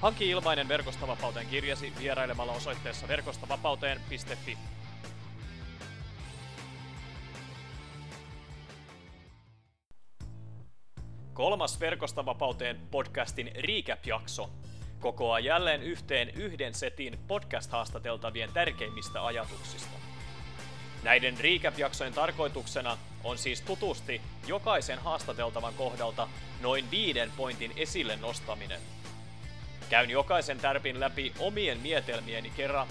Hanki ilmainen Verkostavapauteen kirjasi vierailemalla osoitteessa verkostavapauteen.fi. Kolmas Verkostavapauteen podcastin recap-jakso kokoaa jälleen yhteen yhden setin podcast-haastateltavien tärkeimmistä ajatuksista. Näiden recap-jaksojen tarkoituksena on siis tutusti jokaisen haastateltavan kohdalta noin viiden pointin esille nostaminen – Käyn jokaisen tärpin läpi omien mietelmieni kerran,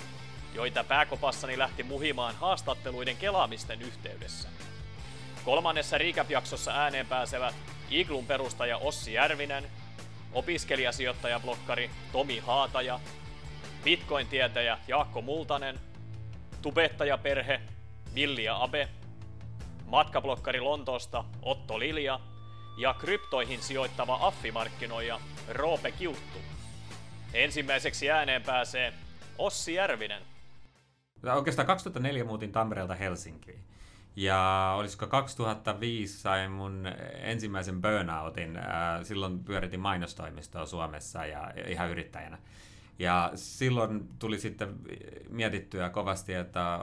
joita pääkopassani lähti muhimaan haastatteluiden kelaamisten yhteydessä. Kolmannessa recap-jaksossa ääneen pääsevät Iglun perustaja Ossi Järvinen, opiskelijasijoittajablokkari Tomi Haataja, Bitcoin-tietäjä Jaakko Multanen, tubettajaperhe Villi Abe, matkablokkari Lontoosta Otto Lilja ja kryptoihin sijoittava affimarkkinoija Roope Kiuttu. Ensimmäiseksi ääneen pääsee Ossi Järvinen. Oikeastaan 2004 muutin Tampereelta Helsinkiin. Ja olisiko 2005 sain mun ensimmäisen burnoutin. Silloin pyöritin mainostoimistoa Suomessa ja ihan yrittäjänä. Ja silloin tuli sitten mietittyä kovasti, että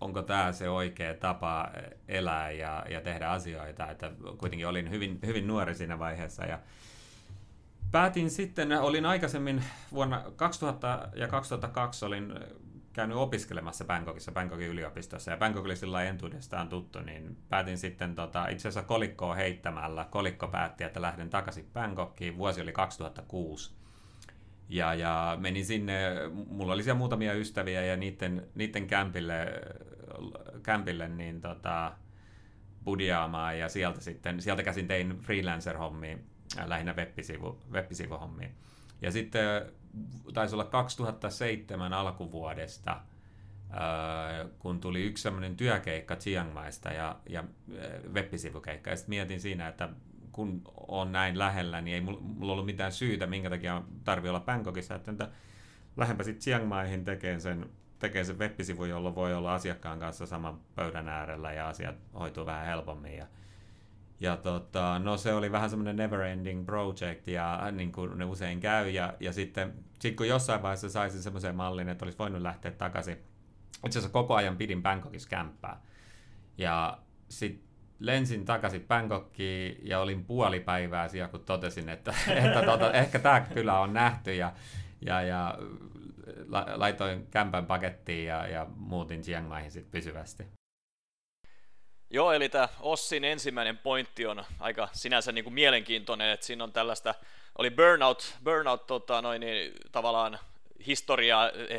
onko tämä se oikea tapa elää ja, ja tehdä asioita. Että kuitenkin olin hyvin, hyvin nuori siinä vaiheessa ja Päätin sitten, olin aikaisemmin vuonna 2000 ja 2002 olin käynyt opiskelemassa Bangkokissa, Bangkokin yliopistossa, ja Bangkok oli sillä entuudestaan tuttu, niin päätin sitten tota, itse asiassa kolikkoa heittämällä. Kolikko päätti, että lähden takaisin Bangkokiin. Vuosi oli 2006. Ja, ja menin sinne, mulla oli siellä muutamia ystäviä, ja niiden, niiden kämpille, kämpille niin tota, budiaamaan, ja sieltä sitten, sieltä käsin tein freelancer-hommia Äh, lähinnä web-sivu, web-sivuhommia. Ja sitten äh, taisi olla 2007 alkuvuodesta, äh, kun tuli yksi semmoinen työkeikka Chiang Maista ja, ja web-sivukeikka. Ja sitten mietin siinä, että kun on näin lähellä, niin ei mulla ollut mitään syytä, minkä takia tarvii olla Bangkokissa. Että, että lähempä sitten Chiang Maihin tekee sen, tekee sen web-sivu, jolloin voi olla asiakkaan kanssa saman pöydän äärellä ja asiat hoituu vähän helpommin. Ja, ja tota, no se oli vähän semmoinen never ending project ja äh, niin kuin ne usein käy. Ja, ja sitten sit kun jossain vaiheessa saisin semmoisen mallin, että olisi voinut lähteä takaisin. Itse asiassa koko ajan pidin Bangkokissa kämppää. Ja sitten lensin takaisin Bangkokiin ja olin puoli päivää siellä, kun totesin, että, että tota, ehkä tämä kyllä on nähty. Ja, ja, ja laitoin kämpän pakettiin ja, ja muutin Chiang Maihin sitten pysyvästi. Joo, eli tämä Ossin ensimmäinen pointti on aika sinänsä niin kuin mielenkiintoinen, että siinä on tällaista, oli burnout, burnout tota, noin, niin, tavallaan historia,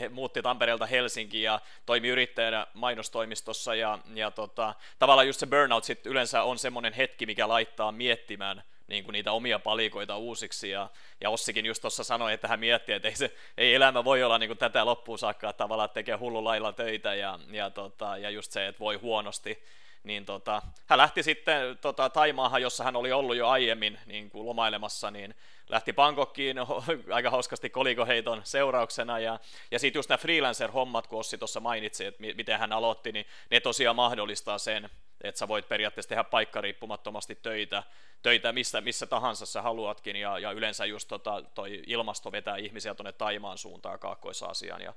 muutti Tampereelta Helsinkiin ja toimi yrittäjänä mainostoimistossa ja, ja tota, tavallaan just se burnout sit yleensä on semmoinen hetki, mikä laittaa miettimään niin kuin niitä omia palikoita uusiksi ja, ja Ossikin just tuossa sanoi, että hän miettii, että ei, se, ei elämä voi olla niin kuin tätä loppuun saakka, että tavallaan tekee hullulailla töitä ja, ja, tota, ja just se, että voi huonosti niin tota, hän lähti sitten tota, Taimaahan, jossa hän oli ollut jo aiemmin niin kuin lomailemassa, niin lähti Bangkokkiin aika hauskasti kolikoheiton seurauksena, ja, ja sitten just nämä freelancer-hommat, kun Ossi tuossa mainitsi, että miten hän aloitti, niin ne tosiaan mahdollistaa sen, että sä voit periaatteessa tehdä paikkariippumattomasti töitä, töitä missä, missä tahansa sä haluatkin, ja, ja yleensä just tota, toi ilmasto vetää ihmisiä tuonne Taimaan suuntaan Kaakkois-Aasiaan, ja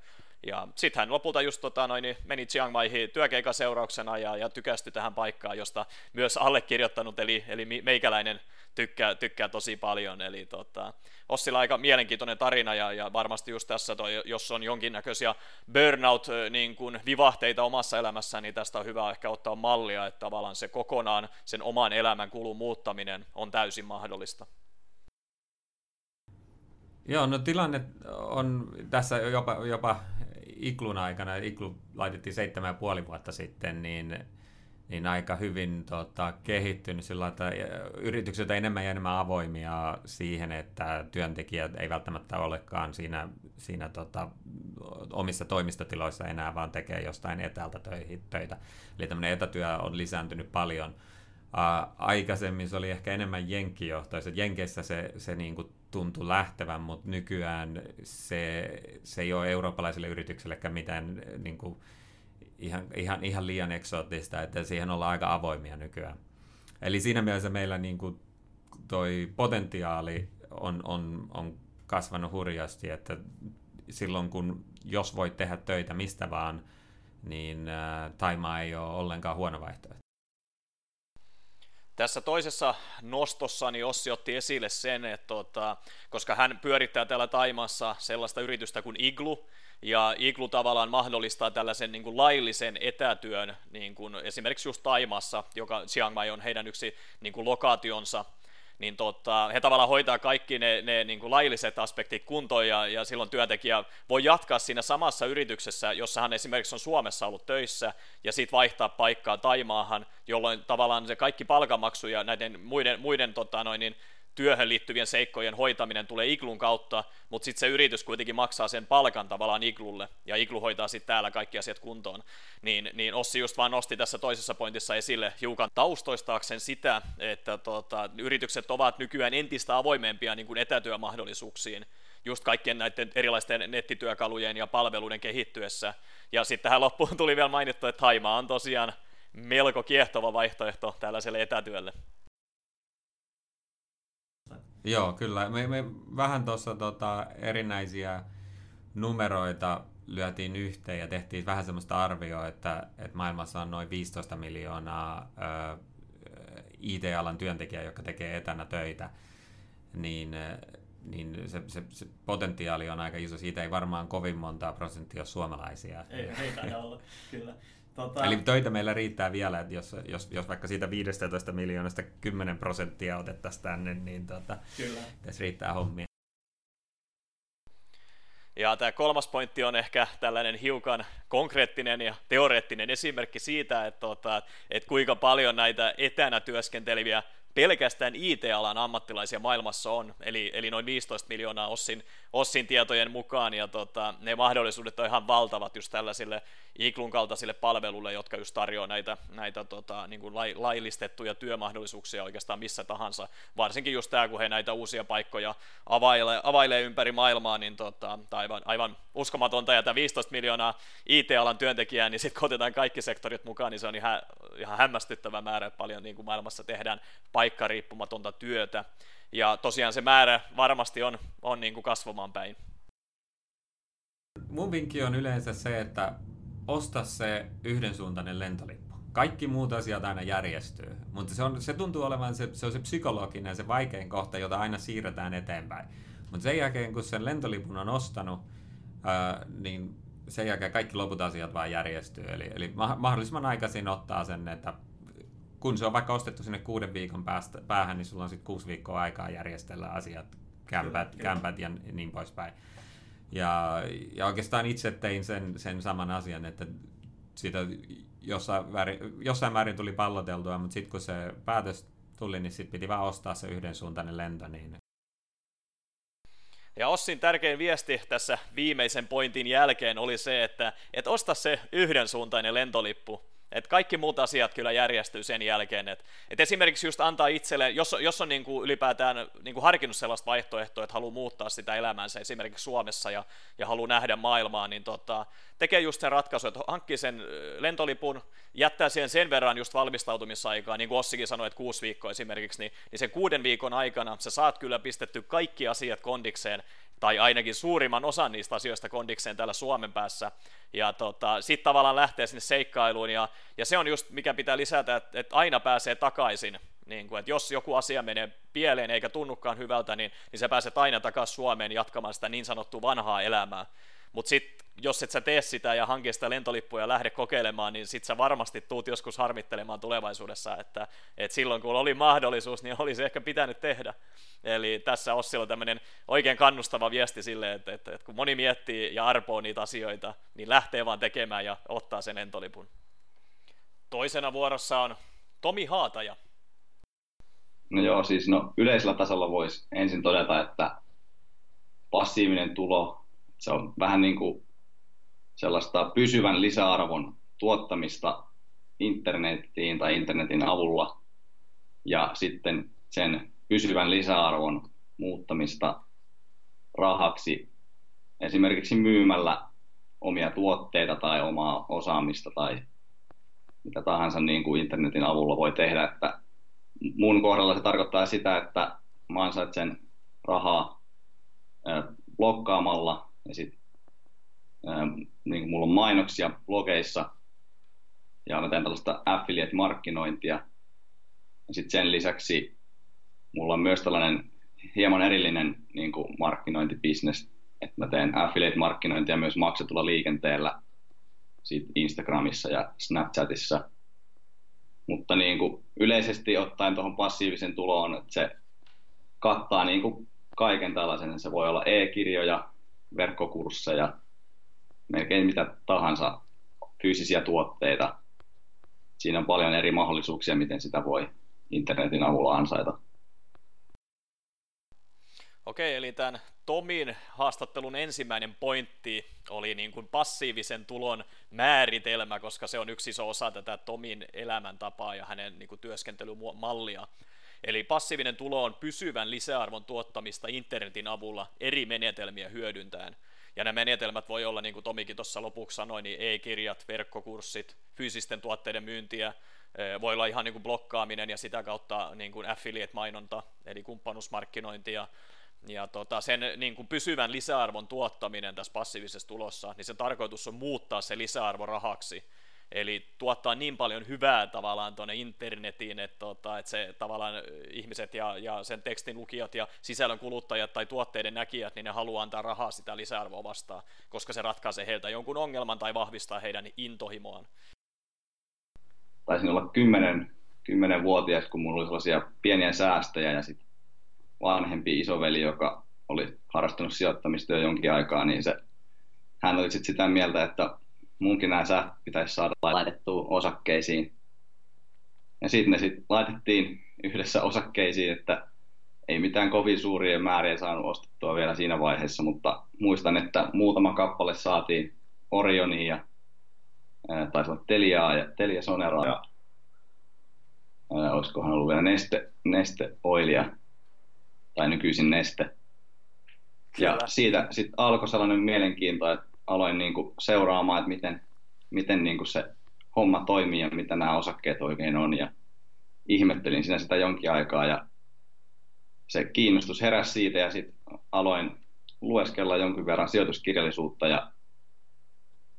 ja sitten hän lopulta just tota, noin, niin meni Chiang Maihin työkeikan seurauksena ja, ja tykästyi tähän paikkaan, josta myös allekirjoittanut, eli, eli meikäläinen tykkää, tykkää tosi paljon. Eli tota, Ossilla aika mielenkiintoinen tarina ja, ja varmasti just tässä, toi, jos on jonkinnäköisiä burnout niin omassa elämässä, niin tästä on hyvä ehkä ottaa mallia, että tavallaan se kokonaan sen oman elämän kulun muuttaminen on täysin mahdollista. Joo, no tilanne on tässä jopa, jopa Iklun aikana, Iklu laitettiin seitsemän ja puoli vuotta sitten, niin niin aika hyvin tota, kehittynyt sillä että yritykset on enemmän ja enemmän avoimia siihen, että työntekijät ei välttämättä olekaan siinä, siinä tota, omissa toimistotiloissa enää, vaan tekee jostain etäältä töitä. Eli tämmöinen etätyö on lisääntynyt paljon. Uh, aikaisemmin se oli ehkä enemmän jenkkijohtoiset. Jenkeissä se, se niin kuin tuntui lähtevän, mutta nykyään se, se ei ole eurooppalaisille yrityksillekään mitään niin kuin, ihan, ihan, ihan liian eksoottista, että siihen ollaan aika avoimia nykyään. Eli siinä mielessä meillä niin kuin toi potentiaali on, on, on kasvanut hurjasti, että silloin kun jos voit tehdä töitä mistä vaan, niin äh, Taimaa ei ole ollenkaan huono vaihtoehto. Tässä toisessa nostossa niin Ossi otti esille sen, että tota, koska hän pyörittää täällä Taimassa sellaista yritystä kuin Iglu, ja Iglu tavallaan mahdollistaa tällaisen niin kuin laillisen etätyön, niin kuin esimerkiksi just Taimassa, joka Chiang Mai on heidän yksi niin kuin lokaationsa, niin tota, he tavallaan hoitaa kaikki ne, ne niin kuin lailliset aspektit kuntoon ja, ja silloin työntekijä voi jatkaa siinä samassa yrityksessä, jossa hän esimerkiksi on Suomessa ollut töissä ja sitten vaihtaa paikkaa Taimaahan, jolloin tavallaan se kaikki palkamaksu ja näiden muiden, muiden tota, noin, niin, työhön liittyvien seikkojen hoitaminen tulee Iglun kautta, mutta sitten se yritys kuitenkin maksaa sen palkan tavallaan Iglulle, ja Iglu hoitaa sitten täällä kaikki asiat kuntoon. Niin, niin Ossi just vaan nosti tässä toisessa pointissa esille hiukan taustoistaakseen sitä, että tota, yritykset ovat nykyään entistä avoimempia niin kuin etätyömahdollisuuksiin, just kaikkien näiden erilaisten nettityökalujen ja palveluiden kehittyessä. Ja sitten tähän loppuun tuli vielä mainittu, että Haima on tosiaan melko kiehtova vaihtoehto tällaiselle etätyölle. Joo, kyllä. Me, me vähän tuossa tota, erinäisiä numeroita lyötiin yhteen ja tehtiin vähän semmoista arvioa, että, että maailmassa on noin 15 miljoonaa ö, IT-alan työntekijää, jotka tekee etänä töitä, niin, niin se, se, se potentiaali on aika iso. Siitä ei varmaan kovin montaa prosenttia ole suomalaisia. Ei, ei taida olla, kyllä. Tota... Eli töitä meillä riittää vielä, että jos, jos, jos vaikka siitä 15 miljoonasta 10 prosenttia otettaisiin tänne, niin tota, Kyllä. tässä riittää hommia. Ja tämä kolmas pointti on ehkä tällainen hiukan konkreettinen ja teoreettinen esimerkki siitä, että, tota, että kuinka paljon näitä etänä työskenteleviä pelkästään IT-alan ammattilaisia maailmassa on, eli, eli noin 15 miljoonaa Ossin, Ossin tietojen mukaan, ja tota, ne mahdollisuudet on ihan valtavat just tällaisille Iklun kaltaisille palveluille, jotka just tarjoaa näitä, näitä tota, niin kuin laillistettuja työmahdollisuuksia oikeastaan missä tahansa, varsinkin just tämä, kun he näitä uusia paikkoja availee, availee ympäri maailmaa, niin tota, aivan, aivan uskomatonta, ja tämä 15 miljoonaa IT-alan työntekijää, niin sitten kun otetaan kaikki sektorit mukaan, niin se on ihan, ihan hämmästyttävä määrä, että paljon niin kuin maailmassa tehdään paikkariippumatonta työtä, ja tosiaan se määrä varmasti on, on niin kuin kasvamaan päin. Mun vinkki on yleensä se, että osta se yhdensuuntainen lentolippu. Kaikki muut asiat aina järjestyy, mutta se, on, se tuntuu olevan se, se, on se psykologinen, se vaikein kohta, jota aina siirretään eteenpäin. Mutta sen jälkeen, kun sen lentolipun on ostanut, ää, niin sen jälkeen kaikki loput asiat vaan järjestyy. Eli, eli mahdollisimman aikaisin ottaa sen, että kun se on vaikka ostettu sinne kuuden viikon päästä, päähän, niin sulla on sitten kuusi viikkoa aikaa järjestellä asiat, kämpät, kyllä, kämpät ja niin poispäin. Ja, ja oikeastaan itse tein sen, sen saman asian, että sitä jossain, väärin, jossain määrin tuli palloteltua, mutta sitten kun se päätös tuli, niin sitten piti vaan ostaa se yhdensuuntainen lento. Niin... Ja Ossin tärkein viesti tässä viimeisen pointin jälkeen oli se, että et osta se yhdensuuntainen lentolippu, et kaikki muut asiat kyllä järjestyy sen jälkeen. Et, et esimerkiksi just antaa itselle, jos, jos on niinku ylipäätään niinku harkinnut sellaista vaihtoehtoa, että haluaa muuttaa sitä elämäänsä esimerkiksi Suomessa ja, ja haluaa nähdä maailmaa, niin tota, tekee just sen ratkaisun, että hankkii sen lentolipun, jättää siihen sen verran just valmistautumisaikaa, niin kuin Ossikin sanoi, että kuusi viikkoa esimerkiksi, niin, niin sen kuuden viikon aikana sä saat kyllä pistetty kaikki asiat kondikseen, tai ainakin suurimman osan niistä asioista kondikseen täällä Suomen päässä, ja tota, sitten tavallaan lähtee sinne seikkailuun, ja, ja se on just mikä pitää lisätä, että, että aina pääsee takaisin, niin kuin, että jos joku asia menee pieleen eikä tunnukaan hyvältä, niin, niin sä pääset aina takaisin Suomeen jatkamaan sitä niin sanottua vanhaa elämää. Mutta sitten jos et sä tee sitä ja hanki sitä lentolippua ja lähde kokeilemaan, niin sit sä varmasti tuut joskus harmittelemaan tulevaisuudessa, että, että silloin kun oli mahdollisuus, niin olisi ehkä pitänyt tehdä. Eli tässä Ossilla tämmöinen oikein kannustava viesti sille, että, että, että kun moni miettii ja arpoo niitä asioita, niin lähtee vaan tekemään ja ottaa sen lentolipun. Toisena vuorossa on Tomi Haataja. No joo, siis no, yleisellä tasolla voisi ensin todeta, että passiivinen tulo, se on vähän niin kuin sellaista pysyvän lisäarvon tuottamista internettiin tai internetin avulla ja sitten sen pysyvän lisäarvon muuttamista rahaksi esimerkiksi myymällä omia tuotteita tai omaa osaamista tai mitä tahansa niin kuin internetin avulla voi tehdä. Että mun kohdalla se tarkoittaa sitä, että mä ansaitsen rahaa blokkaamalla ja sitten niin kuin mulla on mainoksia blogeissa ja mä teen tällaista affiliate-markkinointia. Sitten sen lisäksi mulla on myös tällainen hieman erillinen niin kuin markkinointibisnes, että mä teen affiliate-markkinointia myös maksetulla liikenteellä siitä Instagramissa ja Snapchatissa. Mutta niin kuin yleisesti ottaen tuohon passiivisen tuloon, että se kattaa niin kuin kaiken tällaisen. Se voi olla e-kirjoja, verkkokursseja, melkein mitä tahansa fyysisiä tuotteita. Siinä on paljon eri mahdollisuuksia, miten sitä voi internetin avulla ansaita. Okei, eli tämän Tomin haastattelun ensimmäinen pointti oli niin kuin passiivisen tulon määritelmä, koska se on yksi iso osa tätä Tomin elämäntapaa ja hänen niin kuin työskentelymallia. Eli passiivinen tulo on pysyvän lisäarvon tuottamista internetin avulla eri menetelmiä hyödyntäen. Ja nämä menetelmät voi olla, niin kuin Tomikin tuossa lopuksi sanoi, niin e-kirjat, verkkokurssit, fyysisten tuotteiden myyntiä, voi olla ihan niin kuin blokkaaminen ja sitä kautta niin kuin affiliate-mainonta, eli kumppanuusmarkkinointia, ja tota, sen niin kuin pysyvän lisäarvon tuottaminen tässä passiivisessa tulossa, niin sen tarkoitus on muuttaa se lisäarvo rahaksi. Eli tuottaa niin paljon hyvää tavallaan tuonne internetiin, että, tota, että se tavallaan ihmiset ja, ja sen tekstin lukijat ja sisällön kuluttajat tai tuotteiden näkijät, niin ne haluaa antaa rahaa sitä lisäarvoa vastaan, koska se ratkaisee heiltä jonkun ongelman tai vahvistaa heidän intohimoaan. Taisin olla kymmenen, kymmenen vuotias, kun mulla oli sellaisia pieniä säästöjä ja sitten vanhempi isoveli, joka oli harrastanut sijoittamista jo jonkin aikaa, niin se, hän oli sitten sitä mieltä, että munkin nämä sähköt pitäisi saada laitettua osakkeisiin. Ja sitten ne sitten laitettiin yhdessä osakkeisiin, että ei mitään kovin suuria määriä saanut ostettua vielä siinä vaiheessa, mutta muistan, että muutama kappale saatiin Orioniin ja taisi olla Teliaa ja Telia Soneraa ja ää, olisikohan ollut vielä Neste, Neste Oilia tai nykyisin Neste. Kyllä. Ja siitä sitten alkoi sellainen mielenkiinto, että aloin niin kuin seuraamaan, että miten, miten niin kuin se homma toimii ja mitä nämä osakkeet oikein on. Ja ihmettelin siinä sitä jonkin aikaa ja se kiinnostus heräsi siitä ja sitten aloin lueskella jonkin verran sijoituskirjallisuutta ja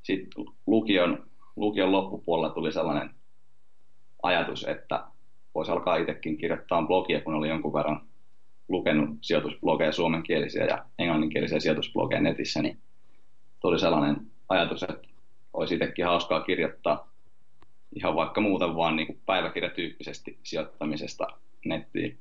sitten lukion, lukion loppupuolella tuli sellainen ajatus, että voisi alkaa itsekin kirjoittaa blogia, kun oli jonkun verran lukenut sijoitusblogeja suomenkielisiä ja englanninkielisiä sijoitusblogeja netissä, niin tuli sellainen ajatus, että olisi itsekin hauskaa kirjoittaa ihan vaikka muuten vaan niin kuin päiväkirjatyyppisesti sijoittamisesta nettiin.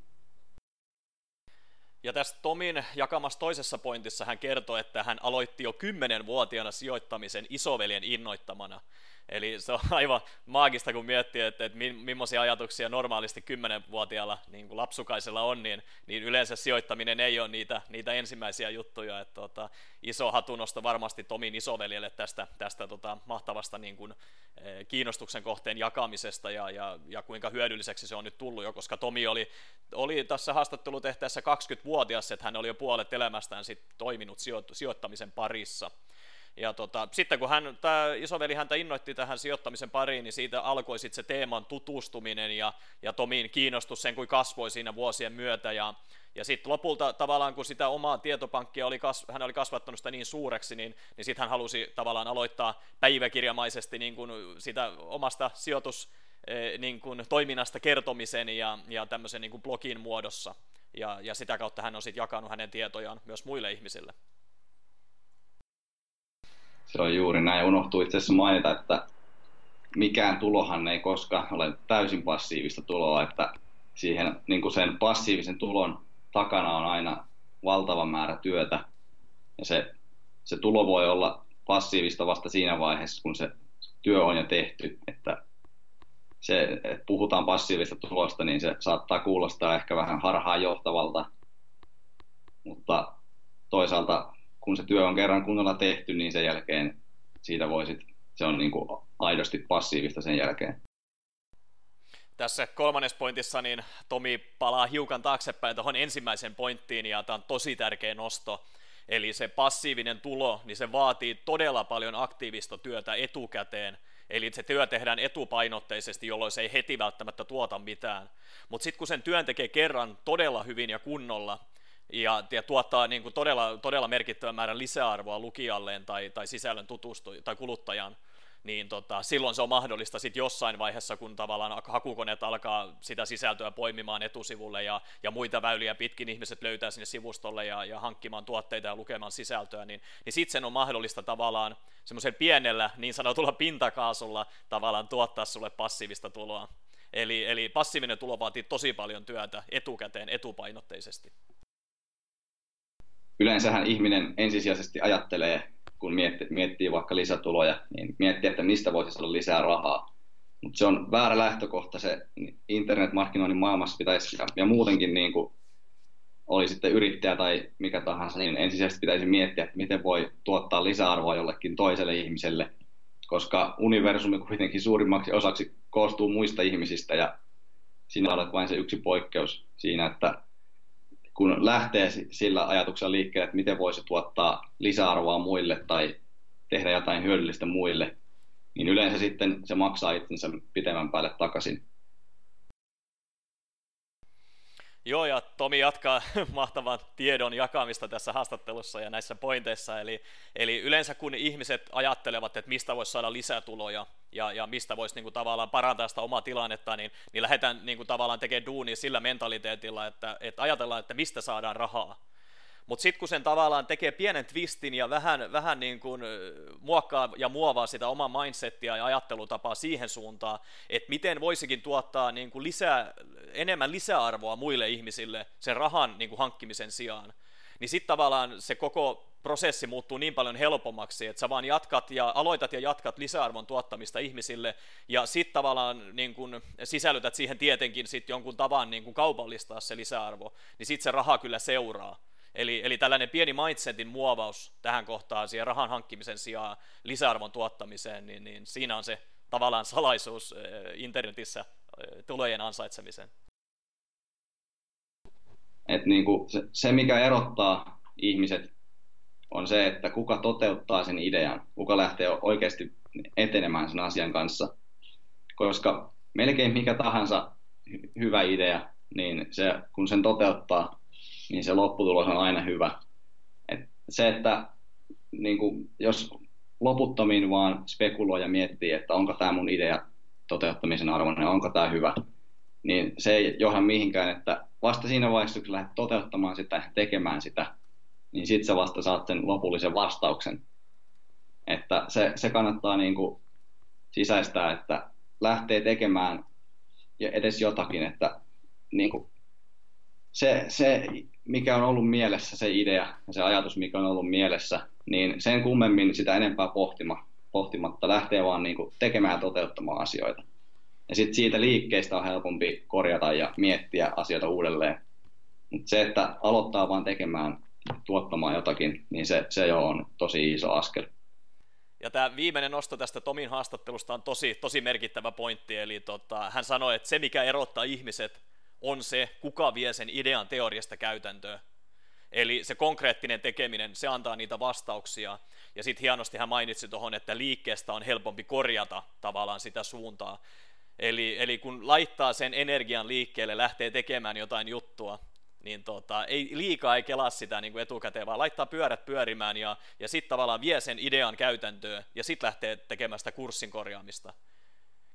Ja tässä Tomin jakamassa toisessa pointissa hän kertoi, että hän aloitti jo 10-vuotiaana sijoittamisen isoveljen innoittamana. Eli se on aivan maagista, kun miettii, että, että millaisia ajatuksia normaalisti 10-vuotiaalla niin kuin lapsukaisella on, niin, niin yleensä sijoittaminen ei ole niitä, niitä ensimmäisiä juttuja. Että, tota, iso hatunosto varmasti Tomin isoveljelle tästä, tästä tota, mahtavasta niin kuin, eh, kiinnostuksen kohteen jakamisesta ja, ja, ja kuinka hyödylliseksi se on nyt tullut jo, koska Tomi oli, oli tässä haastattelutehtäessä 20-vuotias, että hän oli jo puolet elämästään sit toiminut sijoittamisen parissa. Ja tota, sitten kun hän, tämä isoveli häntä innoitti tähän sijoittamisen pariin, niin siitä alkoi sitten se teeman tutustuminen ja, ja Tomin kiinnostus sen kuin kasvoi siinä vuosien myötä. Ja, ja sitten lopulta tavallaan kun sitä omaa tietopankkia oli, kas, hän oli kasvattanut sitä niin suureksi, niin, niin sitten hän halusi tavallaan aloittaa päiväkirjamaisesti niin kuin sitä omasta sijoitus, eh, niin kuin toiminnasta kertomisen ja, ja tämmöisen niin kuin blogin muodossa. Ja, ja sitä kautta hän on sitten jakanut hänen tietojaan myös muille ihmisille. Se on juuri näin. Unohtuu itse asiassa mainita, että mikään tulohan ei koskaan ole täysin passiivista tuloa, että siihen niin kuin sen passiivisen tulon takana on aina valtava määrä työtä. Ja se, se tulo voi olla passiivista vasta siinä vaiheessa, kun se työ on jo tehty. Että se, että puhutaan passiivista tulosta, niin se saattaa kuulostaa ehkä vähän harhaan johtavalta, mutta toisaalta kun se työ on kerran kunnolla tehty, niin sen jälkeen siitä voisit, se on niin kuin aidosti passiivista sen jälkeen. Tässä kolmannessa pointissa niin Tomi palaa hiukan taaksepäin tuohon ensimmäiseen pointtiin, ja tämä on tosi tärkeä nosto. Eli se passiivinen tulo, niin se vaatii todella paljon aktiivista työtä etukäteen, Eli se työ tehdään etupainotteisesti, jolloin se ei heti välttämättä tuota mitään. Mutta sitten kun sen työn tekee kerran todella hyvin ja kunnolla, ja, ja tuottaa niin kuin todella, todella merkittävän määrän lisäarvoa lukijalleen tai, tai sisällön tutustu, tai kuluttajan, niin tota, silloin se on mahdollista sitten jossain vaiheessa, kun tavallaan hakukoneet alkaa sitä sisältöä poimimaan etusivulle ja, ja muita väyliä pitkin ihmiset löytää sinne sivustolle ja, ja hankkimaan tuotteita ja lukemaan sisältöä, niin, niin sitten sen on mahdollista tavallaan semmoisen pienellä niin sanotulla pintakaasulla tavallaan tuottaa sulle passiivista tuloa. Eli, eli passiivinen tulo vaatii tosi paljon työtä etukäteen, etupainotteisesti. Yleensähän ihminen ensisijaisesti ajattelee kun miettii, miettii vaikka lisätuloja, niin miettii, että mistä voisi saada lisää rahaa. Mutta se on väärä lähtökohta, se internetmarkkinoinnin maailmassa pitäisi, ja, ja muutenkin niin kuin oli sitten yrittäjä tai mikä tahansa, niin ensisijaisesti pitäisi miettiä, että miten voi tuottaa lisäarvoa jollekin toiselle ihmiselle, koska universumi kuitenkin suurimmaksi osaksi koostuu muista ihmisistä, ja sinä olet vain se yksi poikkeus siinä, että kun lähtee sillä ajatuksella liikkeelle, että miten voisi tuottaa lisäarvoa muille tai tehdä jotain hyödyllistä muille, niin yleensä sitten se maksaa itsensä pitemmän päälle takaisin. Joo, ja Tomi jatkaa mahtavan tiedon jakamista tässä haastattelussa ja näissä pointeissa. Eli, eli yleensä kun ihmiset ajattelevat, että mistä voisi saada lisätuloja ja, ja mistä voisi niin kuin, tavallaan parantaa sitä omaa tilannetta, niin, niin lähdetään niin kuin, tavallaan tekemään duunia sillä mentaliteetilla, että, että ajatellaan, että mistä saadaan rahaa. Mutta sitten kun sen tavallaan tekee pienen twistin ja vähän, vähän niin kuin muokkaa ja muovaa sitä omaa mindsettia ja ajattelutapaa siihen suuntaan, että miten voisikin tuottaa niin kuin lisää, enemmän lisäarvoa muille ihmisille sen rahan niin kuin hankkimisen sijaan, niin sitten tavallaan se koko prosessi muuttuu niin paljon helpommaksi, että sä vaan jatkat ja aloitat ja jatkat lisäarvon tuottamista ihmisille, ja sitten tavallaan niin kun sisällytät siihen tietenkin sit jonkun tavan niin kun kaupallistaa se lisäarvo, niin sitten se raha kyllä seuraa. Eli, eli tällainen pieni mindsetin muovaus tähän kohtaan siihen rahan hankkimisen sijaan lisäarvon tuottamiseen, niin, niin siinä on se tavallaan salaisuus eh, internetissä eh, tulojen ansaitsemiseen. Et niin kuin se, se, mikä erottaa ihmiset, on se, että kuka toteuttaa sen idean, kuka lähtee oikeasti etenemään sen asian kanssa. Koska melkein mikä tahansa hyvä idea, niin se, kun sen toteuttaa, niin se lopputulos on aina hyvä. Et se, että niin kuin, jos loputtomiin vaan spekuloi ja miettii, että onko tämä mun idea toteuttamisen arvoinen, onko tämä hyvä, niin se ei johda mihinkään, että vasta siinä vaiheessa, kun lähdet toteuttamaan sitä, tekemään sitä, niin sitten sä vasta saat sen lopullisen vastauksen. Että se, se kannattaa niin kuin sisäistää, että lähtee tekemään ja edes jotakin, että niin kuin se, se mikä on ollut mielessä se idea ja se ajatus, mikä on ollut mielessä, niin sen kummemmin sitä enempää pohtima, pohtimatta lähtee vaan niin kuin tekemään ja toteuttamaan asioita. Ja sitten siitä liikkeestä on helpompi korjata ja miettiä asioita uudelleen. Mutta se, että aloittaa vaan tekemään, tuottamaan jotakin, niin se, se jo on tosi iso askel. Ja tämä viimeinen nosto tästä Tomin haastattelusta on tosi, tosi merkittävä pointti, eli tota, hän sanoi, että se mikä erottaa ihmiset on se, kuka vie sen idean teoriasta käytäntöön. Eli se konkreettinen tekeminen, se antaa niitä vastauksia. Ja sitten hienosti hän mainitsi tuohon, että liikkeestä on helpompi korjata tavallaan sitä suuntaa. Eli, eli kun laittaa sen energian liikkeelle, lähtee tekemään jotain juttua, niin tota, ei liikaa ei kelaa sitä niin kuin etukäteen, vaan laittaa pyörät pyörimään ja, ja sitten tavallaan vie sen idean käytäntöön ja sitten lähtee tekemään sitä kurssin korjaamista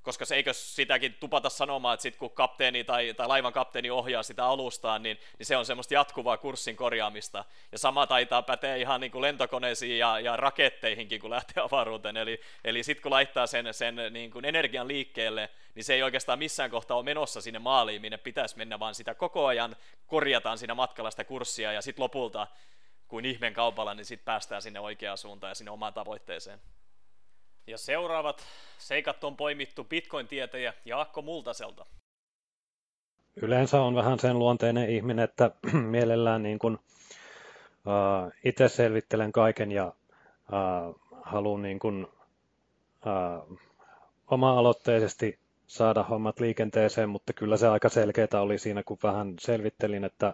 koska se eikö sitäkin tupata sanomaan, että sitten kun kapteeni tai, tai laivan kapteeni ohjaa sitä alustaan, niin, niin se on semmoista jatkuvaa kurssin korjaamista. Ja sama taitaa päteä ihan niin kuin lentokoneisiin ja, ja raketteihinkin, kun lähtee avaruuteen. Eli, eli sitten kun laittaa sen, sen niin kuin energian liikkeelle, niin se ei oikeastaan missään kohtaa ole menossa sinne maaliin, minne pitäisi mennä, vaan sitä koko ajan korjataan siinä matkalla sitä kurssia, ja sitten lopulta, kuin ihmeen kaupalla, niin sitten päästään sinne oikeaan suuntaan ja sinne omaan tavoitteeseen. Ja seuraavat seikat on poimittu Bitcoin-tietäjä Jaakko Multaselta. Yleensä on vähän sen luonteinen ihminen, että mielellään niin kuin, uh, itse selvittelen kaiken ja uh, haluan niin kuin, uh, oma-aloitteisesti saada hommat liikenteeseen, mutta kyllä se aika selkeää oli siinä, kun vähän selvittelin, että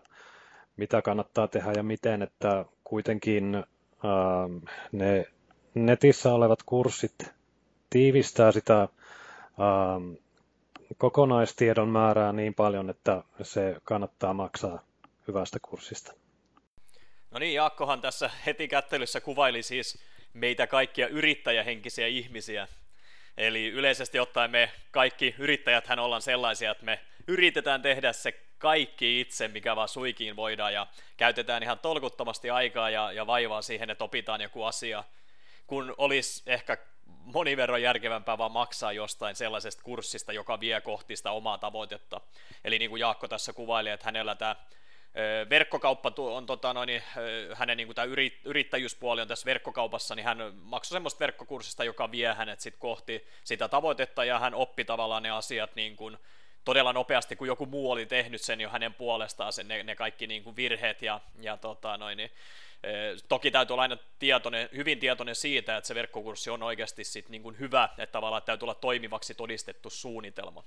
mitä kannattaa tehdä ja miten, että kuitenkin uh, ne netissä olevat kurssit tiivistää sitä uh, kokonaistiedon määrää niin paljon, että se kannattaa maksaa hyvästä kurssista. No niin, Jaakkohan tässä heti kättelyssä kuvaili siis meitä kaikkia yrittäjähenkisiä ihmisiä. Eli yleisesti ottaen me kaikki yrittäjät hän ollaan sellaisia, että me yritetään tehdä se kaikki itse, mikä vaan suikiin voidaan, ja käytetään ihan tolkuttomasti aikaa ja, ja vaivaa siihen, että opitaan joku asia, kun olisi ehkä moni verran järkevämpää vaan maksaa jostain sellaisesta kurssista, joka vie kohti sitä omaa tavoitetta. Eli niin kuin Jaakko tässä kuvaili, että hänellä tämä verkkokauppa on tota noin, hänen niin kuin tämä yrittäjyyspuoli on tässä verkkokaupassa, niin hän maksoi semmoista verkkokurssista, joka vie hänet sit kohti sitä tavoitetta ja hän oppi tavallaan ne asiat niin kuin todella nopeasti, kun joku muu oli tehnyt sen jo hänen puolestaan, sen, ne, ne kaikki niin kuin virheet ja, ja tota noin, niin, Toki täytyy olla aina tietoinen, hyvin tietoinen siitä, että se verkkokurssi on oikeasti sit niin kuin hyvä, että tavallaan täytyy olla toimivaksi todistettu suunnitelma.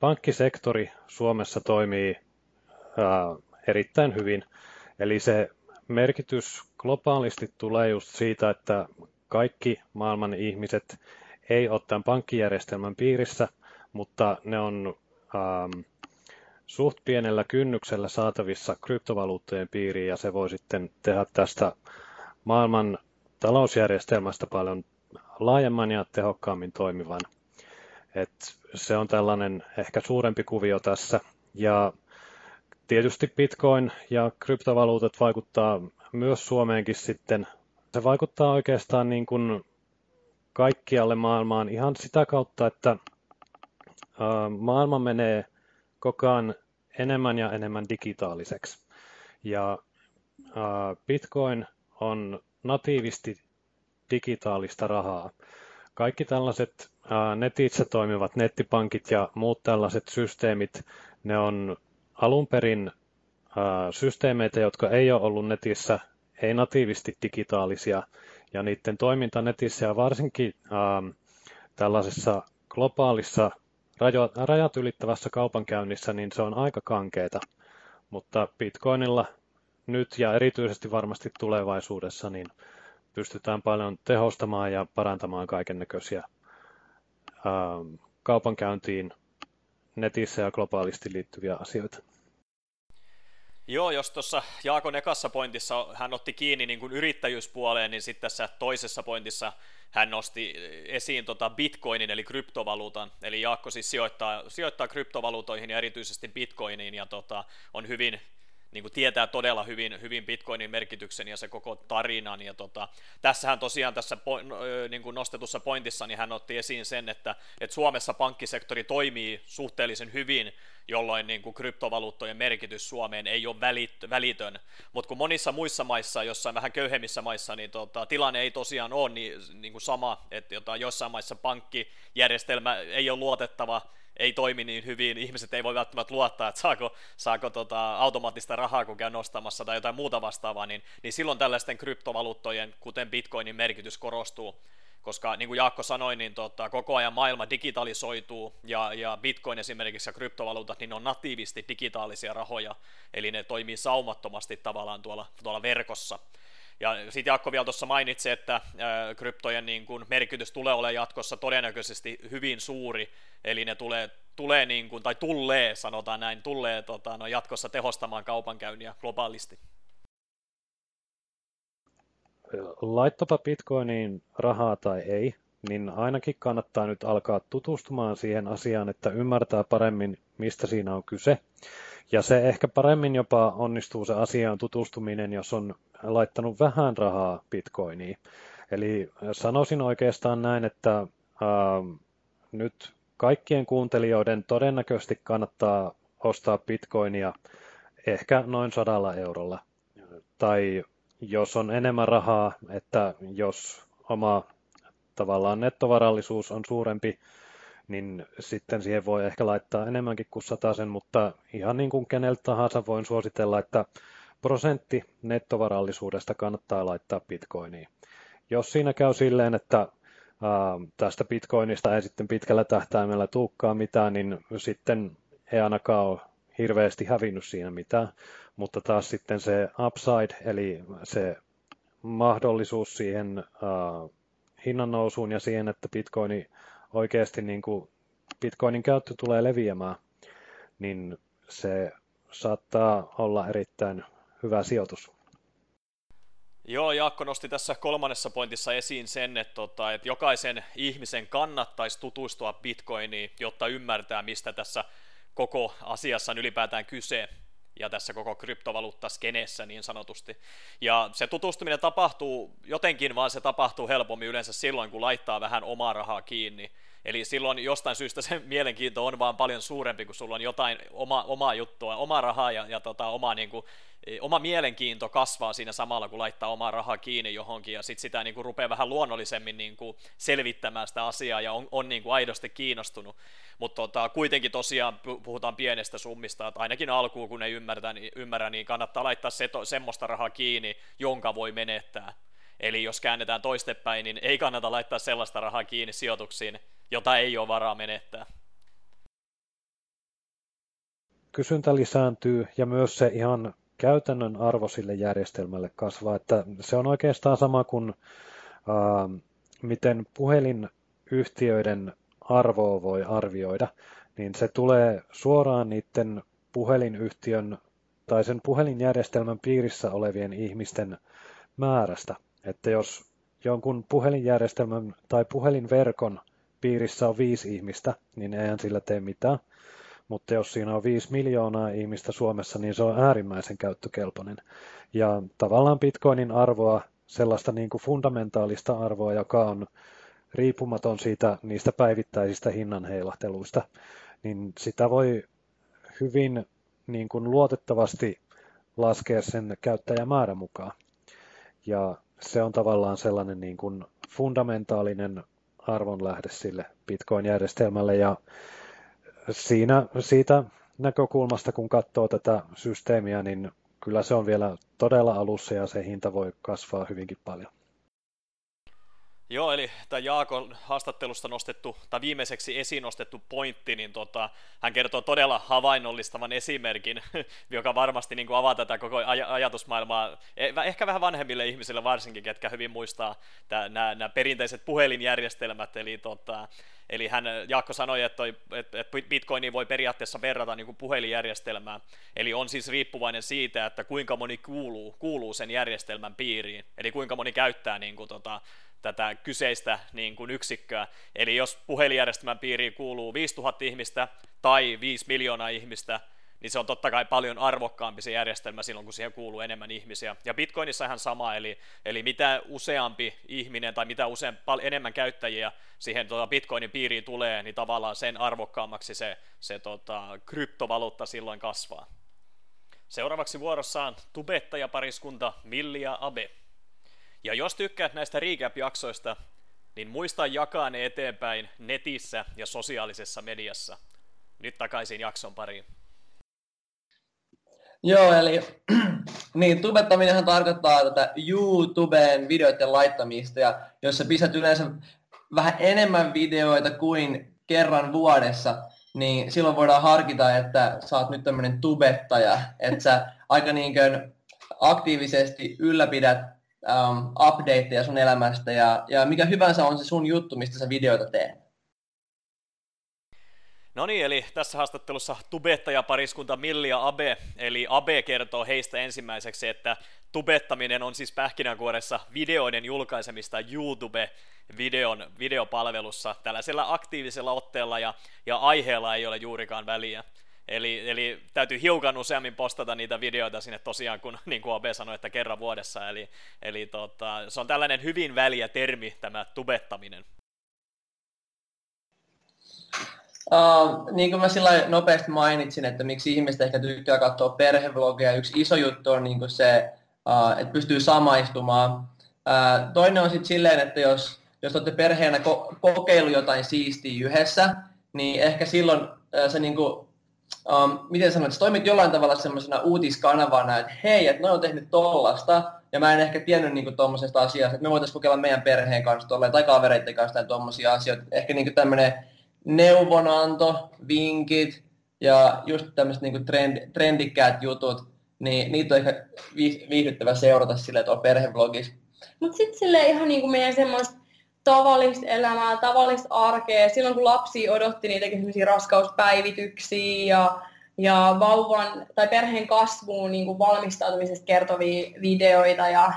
Pankkisektori Suomessa toimii ää, erittäin hyvin, eli se merkitys globaalisti tulee just siitä, että kaikki maailman ihmiset ei ole tämän pankkijärjestelmän piirissä, mutta ne on ähm, suht pienellä kynnyksellä saatavissa kryptovaluuttojen piiriin ja se voi sitten tehdä tästä maailman talousjärjestelmästä paljon laajemman ja tehokkaammin toimivan. Et se on tällainen ehkä suurempi kuvio tässä. Ja tietysti Bitcoin ja kryptovaluutat vaikuttaa myös Suomeenkin sitten. Se vaikuttaa oikeastaan niin kuin kaikkialle maailmaan ihan sitä kautta, että maailma menee koko ajan enemmän ja enemmän digitaaliseksi. Ja Bitcoin on natiivisti digitaalista rahaa. Kaikki tällaiset netitse toimivat nettipankit ja muut tällaiset systeemit, ne on alun perin systeemeitä, jotka ei ole ollut netissä, ei natiivisti digitaalisia, ja niiden toiminta netissä ja varsinkin tällaisessa globaalissa rajat ylittävässä kaupankäynnissä, niin se on aika kankeeta. Mutta Bitcoinilla nyt ja erityisesti varmasti tulevaisuudessa, niin pystytään paljon tehostamaan ja parantamaan kaiken näköisiä kaupankäyntiin netissä ja globaalisti liittyviä asioita. Joo, jos tuossa Jaakon ekassa pointissa hän otti kiinni niin kuin yrittäjyyspuoleen, niin sitten tässä toisessa pointissa hän nosti esiin tota bitcoinin eli kryptovaluutan, eli Jaakko siis sijoittaa, sijoittaa kryptovaluutoihin ja erityisesti bitcoiniin ja tota, on hyvin niin kuin tietää todella hyvin, hyvin Bitcoinin merkityksen ja se koko tarinan. Ja tota, tässähän tosiaan tässä po, niin kuin nostetussa pointissa niin hän otti esiin sen, että, että Suomessa pankkisektori toimii suhteellisen hyvin, jolloin niin kuin kryptovaluuttojen merkitys Suomeen ei ole välit, välitön. Mutta kun monissa muissa maissa, jossain vähän köyhemmissä maissa, niin tota, tilanne ei tosiaan ole niin, niin kuin sama, että jossain maissa pankkijärjestelmä ei ole luotettava, ei toimi niin hyvin, ihmiset ei voi välttämättä luottaa, että saako, saako tota automaattista rahaa, kun käy nostamassa tai jotain muuta vastaavaa, niin, niin silloin tällaisten kryptovaluuttojen, kuten bitcoinin merkitys korostuu, koska niin kuin Jaakko sanoi, niin tota, koko ajan maailma digitalisoituu ja, ja bitcoin esimerkiksi ja kryptovaluutat, niin on natiivisti digitaalisia rahoja, eli ne toimii saumattomasti tavallaan tuolla, tuolla verkossa. Ja sitten Jaakko vielä tuossa mainitsi, että kryptojen niin kun merkitys tulee olemaan jatkossa todennäköisesti hyvin suuri, eli ne tulee, tulee niin kun, tai tulee, sanotaan näin, tulee tota, no, jatkossa tehostamaan kaupankäynniä globaalisti. Laittapa Bitcoiniin rahaa tai ei, niin ainakin kannattaa nyt alkaa tutustumaan siihen asiaan, että ymmärtää paremmin, mistä siinä on kyse. Ja se ehkä paremmin jopa onnistuu se asiaan tutustuminen, jos on laittanut vähän rahaa bitcoiniin. Eli sanoisin oikeastaan näin, että ää, nyt kaikkien kuuntelijoiden todennäköisesti kannattaa ostaa bitcoinia ehkä noin sadalla eurolla. Tai jos on enemmän rahaa, että jos oma tavallaan nettovarallisuus on suurempi, niin sitten siihen voi ehkä laittaa enemmänkin kuin sen, mutta ihan niin kuin keneltä tahansa voin suositella, että prosentti nettovarallisuudesta kannattaa laittaa bitcoiniin. Jos siinä käy silleen, että tästä bitcoinista ei sitten pitkällä tähtäimellä tuukkaa mitään, niin sitten ei ainakaan ole hirveästi hävinnyt siinä mitään, mutta taas sitten se upside, eli se mahdollisuus siihen uh, hinnan nousuun ja siihen, että bitcoini oikeasti niin kuin bitcoinin käyttö tulee leviämään, niin se saattaa olla erittäin hyvä sijoitus. Joo, Jaakko nosti tässä kolmannessa pointissa esiin sen, että, tota, jokaisen ihmisen kannattaisi tutustua Bitcoiniin, jotta ymmärtää, mistä tässä koko asiassa on ylipäätään kyse ja tässä koko kryptovaluuttaskeneessä niin sanotusti. Ja se tutustuminen tapahtuu jotenkin, vaan se tapahtuu helpommin yleensä silloin, kun laittaa vähän omaa rahaa kiinni. Eli silloin jostain syystä se mielenkiinto on vaan paljon suurempi, kun sulla on jotain oma, omaa juttua, omaa rahaa ja, ja tota, oma, niin kuin, oma mielenkiinto kasvaa siinä samalla, kun laittaa omaa rahaa kiinni johonkin ja sitten sitä niin kuin, rupeaa vähän luonnollisemmin niin kuin, selvittämään sitä asiaa ja on, on niin kuin, aidosti kiinnostunut. Mutta tota, kuitenkin tosiaan puhutaan pienestä summista, että ainakin alkuun kun ei ymmärrä, niin, ymmärrä, niin kannattaa laittaa se, semmoista rahaa kiinni, jonka voi menettää. Eli jos käännetään toistepäin, niin ei kannata laittaa sellaista rahaa kiinni sijoituksiin, jota ei ole varaa menettää. Kysyntä lisääntyy ja myös se ihan käytännön arvo sille järjestelmälle kasvaa. Että se on oikeastaan sama kuin äh, miten puhelinyhtiöiden arvoa voi arvioida, niin se tulee suoraan niiden puhelinyhtiön tai sen puhelinjärjestelmän piirissä olevien ihmisten määrästä. Että jos jonkun puhelinjärjestelmän tai puhelinverkon piirissä on viisi ihmistä, niin eihän sillä tee mitään. Mutta jos siinä on viisi miljoonaa ihmistä Suomessa, niin se on äärimmäisen käyttökelpoinen. Ja tavallaan bitcoinin arvoa, sellaista niin kuin fundamentaalista arvoa, joka on riippumaton siitä niistä päivittäisistä hinnanheilahteluista, niin sitä voi hyvin niin kuin luotettavasti laskea sen käyttäjämäärän mukaan. Ja se on tavallaan sellainen niin kuin fundamentaalinen arvonlähde sille Bitcoin-järjestelmälle ja siinä, siitä näkökulmasta, kun katsoo tätä systeemiä, niin kyllä se on vielä todella alussa ja se hinta voi kasvaa hyvinkin paljon. Joo, eli tämä Jaakon haastattelusta nostettu, tai viimeiseksi esiin nostettu pointti, niin tota, hän kertoo todella havainnollistavan esimerkin, joka varmasti niin kuin avaa tätä koko aj- ajatusmaailmaa, e, ehkä vähän vanhemmille ihmisille varsinkin, ketkä hyvin muistaa nämä, perinteiset puhelinjärjestelmät, eli tota, Eli hän, Jaakko sanoi, että, että, että Bitcoini voi periaatteessa verrata niin kuin puhelinjärjestelmään. Eli on siis riippuvainen siitä, että kuinka moni kuuluu, kuuluu sen järjestelmän piiriin. Eli kuinka moni käyttää niin kuin, tota, tätä kyseistä niin kuin yksikköä. Eli jos puhelinjärjestelmän piiriin kuuluu 5000 ihmistä tai 5 miljoonaa ihmistä, niin se on totta kai paljon arvokkaampi se järjestelmä silloin, kun siihen kuuluu enemmän ihmisiä. Ja Bitcoinissa ihan sama, eli, eli mitä useampi ihminen tai mitä usein, pal- enemmän käyttäjiä siihen tota, Bitcoinin piiriin tulee, niin tavallaan sen arvokkaammaksi se, se tota, kryptovaluutta silloin kasvaa. Seuraavaksi vuorossa on tubettajapariskunta Milli ja Abe. Ja jos tykkäät näistä recap-jaksoista, niin muista jakaa ne eteenpäin netissä ja sosiaalisessa mediassa. Nyt takaisin jakson pariin. Joo, eli niin, tubettaminenhan tarkoittaa tätä YouTubeen videoiden laittamista, ja jos sä pistät yleensä vähän enemmän videoita kuin kerran vuodessa, niin silloin voidaan harkita, että sä oot nyt tämmöinen tubettaja, että sä aika niin aktiivisesti ylläpidät um, updateja sun elämästä, ja, ja mikä hyvänsä on se sun juttu, mistä sä videoita teet. No niin, eli tässä haastattelussa Milli ja Abe, eli Abe kertoo heistä ensimmäiseksi, että tubettaminen on siis pähkinänkuoressa videoiden julkaisemista YouTube-videon videopalvelussa tällaisella aktiivisella otteella ja, ja aiheella ei ole juurikaan väliä. Eli, eli täytyy hiukan useammin postata niitä videoita sinne tosiaan, kun niin kuin Abe sanoi, että kerran vuodessa. Eli, eli tota, se on tällainen hyvin väliä termi, tämä tubettaminen. Uh, niin kuin mä sillä nopeasti mainitsin, että miksi ihmiset ehkä tykkää katsoa perhevlogia, yksi iso juttu on niin kuin se, uh, että pystyy samaistumaan. Ää, toinen on sitten silleen, että jos, jos olette perheenä ko- kokeillut jotain siistiä yhdessä, niin ehkä silloin ää, se niinku, um, miten sanoit, toimit jollain tavalla semmoisena uutiskanavana, että hei, että ne on tehnyt tollasta, ja mä en ehkä tiennyt niinku tuommoisesta asiasta, että me voitaisiin kokeilla meidän perheen kanssa tolleen, tai kavereiden kanssa tai tuommoisia asioita. Ehkä niinku tämmöinen neuvonanto, vinkit ja just tämmöiset niinku trend, trendikkäät jutut, niin niitä on ehkä viihdyttävä seurata silleen tuolla perheblogissa. Mutta sitten sille ihan niinku meidän semmoista tavallista elämää, tavallista arkea. Silloin kun lapsi odotti semmoisia raskauspäivityksiä ja, ja vauvan tai perheen kasvuun niin kuin valmistautumisesta kertovia videoita ja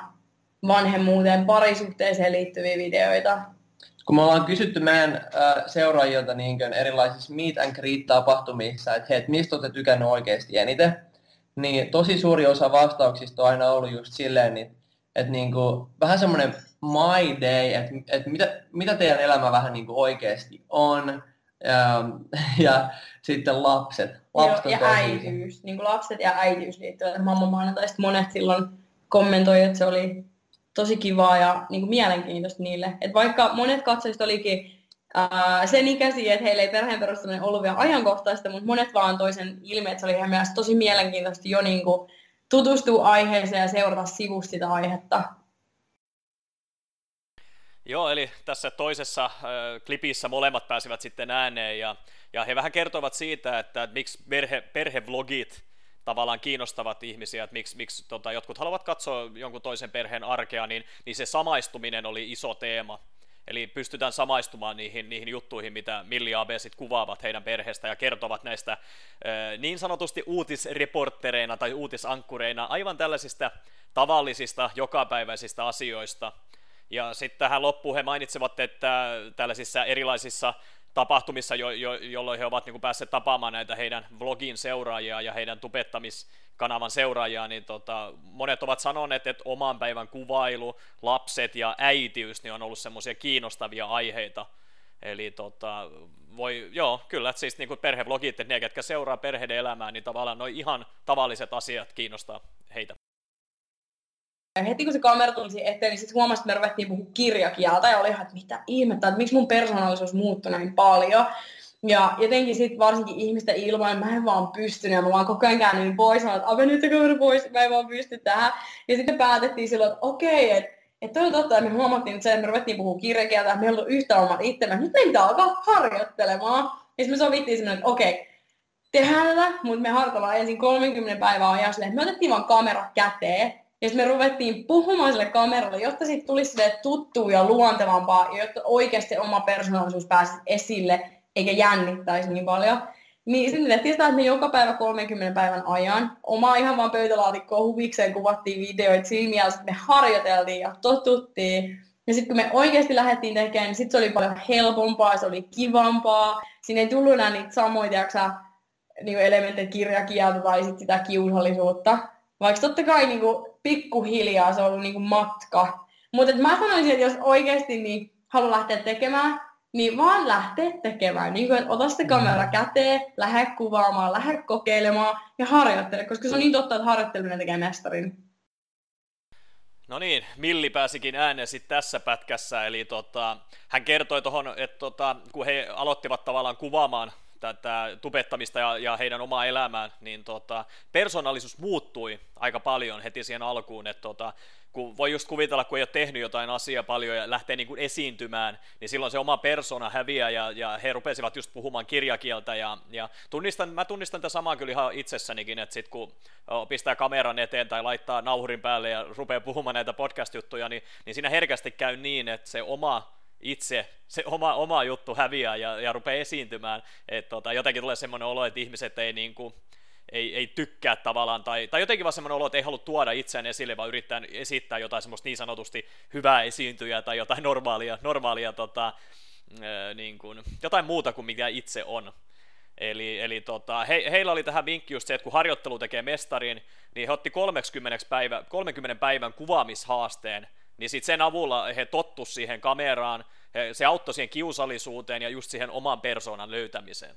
vanhemmuuteen, parisuhteeseen liittyviä videoita. Kun me ollaan kysytty meidän äh, seuraajilta niin erilaisissa meet and greet-tapahtumissa, että hei, mistä olette tykännyt oikeasti eniten, niin tosi suuri osa vastauksista on aina ollut just silleen, että, että niin kuin, vähän semmoinen my day, että, että mitä, mitä teidän elämä vähän niin kuin oikeasti on, ja, ähm, ja sitten lapset. lapset Joo, ja äitiys, niin kuin lapset ja äitiys liittyvät mamma maanantaista monet silloin kommentoi, että se oli tosi kivaa ja niin kuin mielenkiintoista niille. Et vaikka monet katsojista olikin ää, sen ikäisiä, että heillä ei perheen perustaminen ollut vielä ajankohtaista, mutta monet vaan toisen ilme, että se oli heidän mielestä tosi mielenkiintoista jo niin kuin tutustua aiheeseen ja seurata sivusta sitä aihetta. Joo, eli tässä toisessa klipissä molemmat pääsivät sitten ääneen ja, ja he vähän kertovat siitä, että, miksi perhe, perhevlogit tavallaan kiinnostavat ihmisiä, että miksi, miksi tota, jotkut haluavat katsoa jonkun toisen perheen arkea, niin, niin se samaistuminen oli iso teema. Eli pystytään samaistumaan niihin, niihin juttuihin, mitä Milli AB sit kuvaavat heidän perheestä ja kertovat näistä niin sanotusti uutisreporttereina tai uutisankkureina aivan tällaisista tavallisista, jokapäiväisistä asioista – ja sitten tähän loppuun he mainitsevat, että tällaisissa erilaisissa tapahtumissa, jo, jo, jolloin he ovat niin kuin päässeet tapaamaan näitä heidän vlogin seuraajia ja heidän tubettamiskanavan seuraajia, niin tota, monet ovat sanoneet, että oman päivän kuvailu, lapset ja äitiys niin on ollut semmoisia kiinnostavia aiheita. Eli tota, voi, joo, kyllä, että siis niin kuin perhevlogit, että ne, ketkä seuraa perheiden elämää, niin tavallaan noin ihan tavalliset asiat kiinnostaa heitä. Ja heti kun se kamera tuli eteen, niin sitten huomasin, että me ruvettiin puhua kirjakieltä ja oli ihan, että mitä ihmettä, että miksi mun persoonallisuus muuttui näin paljon. Ja jotenkin sitten varsinkin ihmisten ilman, mä en vaan pystynyt ja mä vaan koko ajan käännyin pois, mä että ave nyt kamera pois, mä en vaan pysty tähän. Ja sitten päätettiin silloin, että okei, että että toi on totta, että me huomattiin, että, se, että me ruvettiin puhua kirjakieltä, että meillä on yhtä omat itsemme, nyt meidän pitää alkaa harjoittelemaan. Ja me sovittiin semmoinen, että okei, tehdään tätä, mutta me harjoitellaan ensin 30 päivää ajan silleen, että me otettiin vaan kamera käteen ja sitten me ruvettiin puhumaan sille kameralle, jotta siitä tulisi sille tuttua ja luontevampaa, ja jotta oikeasti oma persoonallisuus pääsisi esille, eikä jännittäisi niin paljon. Niin sitten tehtiin sitä, että me joka päivä 30 päivän ajan oma ihan vaan pöytälaatikkoon huvikseen kuvattiin videoita mielessä, että me harjoiteltiin ja totuttiin. Ja sitten kun me oikeasti lähdettiin tekemään, niin sitten se oli paljon helpompaa, se oli kivampaa. Siinä ei tullut enää niitä samoja tiiäksä, niin elementtejä kirjakieltä tai sit sitä kiusallisuutta. Vaikka totta kai niin kuin, pikkuhiljaa se on ollut niin kuin matka. Mutta mä sanoisin, että jos oikeasti niin haluaa lähteä tekemään, niin vaan lähteä tekemään. Niin kuin, että ota se kamera käteen, lähde kuvaamaan, lähde kokeilemaan ja harjoittele, koska se on niin totta, että harjoitteleminen tekee mestarin. No niin, Milli pääsikin ääneen sitten tässä pätkässä, eli tota, hän kertoi tuohon, että tota, kun he aloittivat tavallaan kuvaamaan tätä tubettamista ja, ja heidän omaa elämään, niin tota, persoonallisuus muuttui aika paljon heti siihen alkuun, että tota, kun voi just kuvitella, kun ei ole tehnyt jotain asiaa paljon ja lähtee niin kuin esiintymään, niin silloin se oma persona häviää ja, ja he rupesivat just puhumaan kirjakieltä ja, ja tunnistan, mä tunnistan tätä samaa kyllä ihan itsessänikin, että sit kun pistää kameran eteen tai laittaa nauhurin päälle ja rupeaa puhumaan näitä podcast-juttuja, niin, niin siinä herkästi käy niin, että se oma itse se oma, oma juttu häviää ja, ja rupeaa esiintymään. Et tota, jotenkin tulee semmoinen olo, että ihmiset ei, niin kuin, ei, ei tykkää tavallaan, tai, tai jotenkin vaan semmoinen olo, että ei halua tuoda itseään esille, vaan yrittää esittää jotain semmoista niin sanotusti hyvää esiintyjää tai jotain normaalia, normaalia tota, niin kuin, jotain muuta kuin mikä itse on. Eli, eli tota, he, heillä oli tähän vinkki just se, että kun harjoittelu tekee mestarin, niin he otti 30, päivä, 30 päivän kuvaamishaasteen, niin sitten sen avulla he tottu siihen kameraan, he, se auttoi siihen kiusallisuuteen ja just siihen oman persoonan löytämiseen.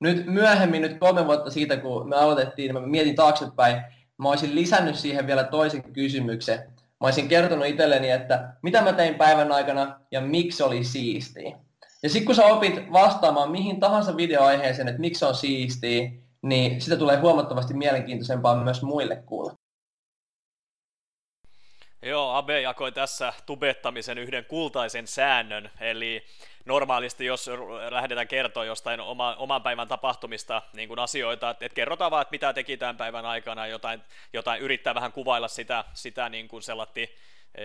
Nyt myöhemmin, nyt kolme vuotta siitä, kun me aloitettiin, niin mä mietin taaksepäin, mä olisin lisännyt siihen vielä toisen kysymyksen. mä olisin kertonut itselleni, että mitä mä tein päivän aikana ja miksi oli siistiä. Ja sitten kun sä opit vastaamaan mihin tahansa videoaiheeseen, että miksi on siistiä, niin sitä tulee huomattavasti mielenkiintoisempaa myös muille kuulla. Joo, Abe jakoi tässä tubettamisen yhden kultaisen säännön, eli normaalisti jos lähdetään kertoa jostain oma, oman päivän tapahtumista niin kuin asioita, että, että kerrotaan vaan, että mitä teki tämän päivän aikana, jotain, jotain yrittää vähän kuvailla sitä, sitä niin kuin sellatti, e,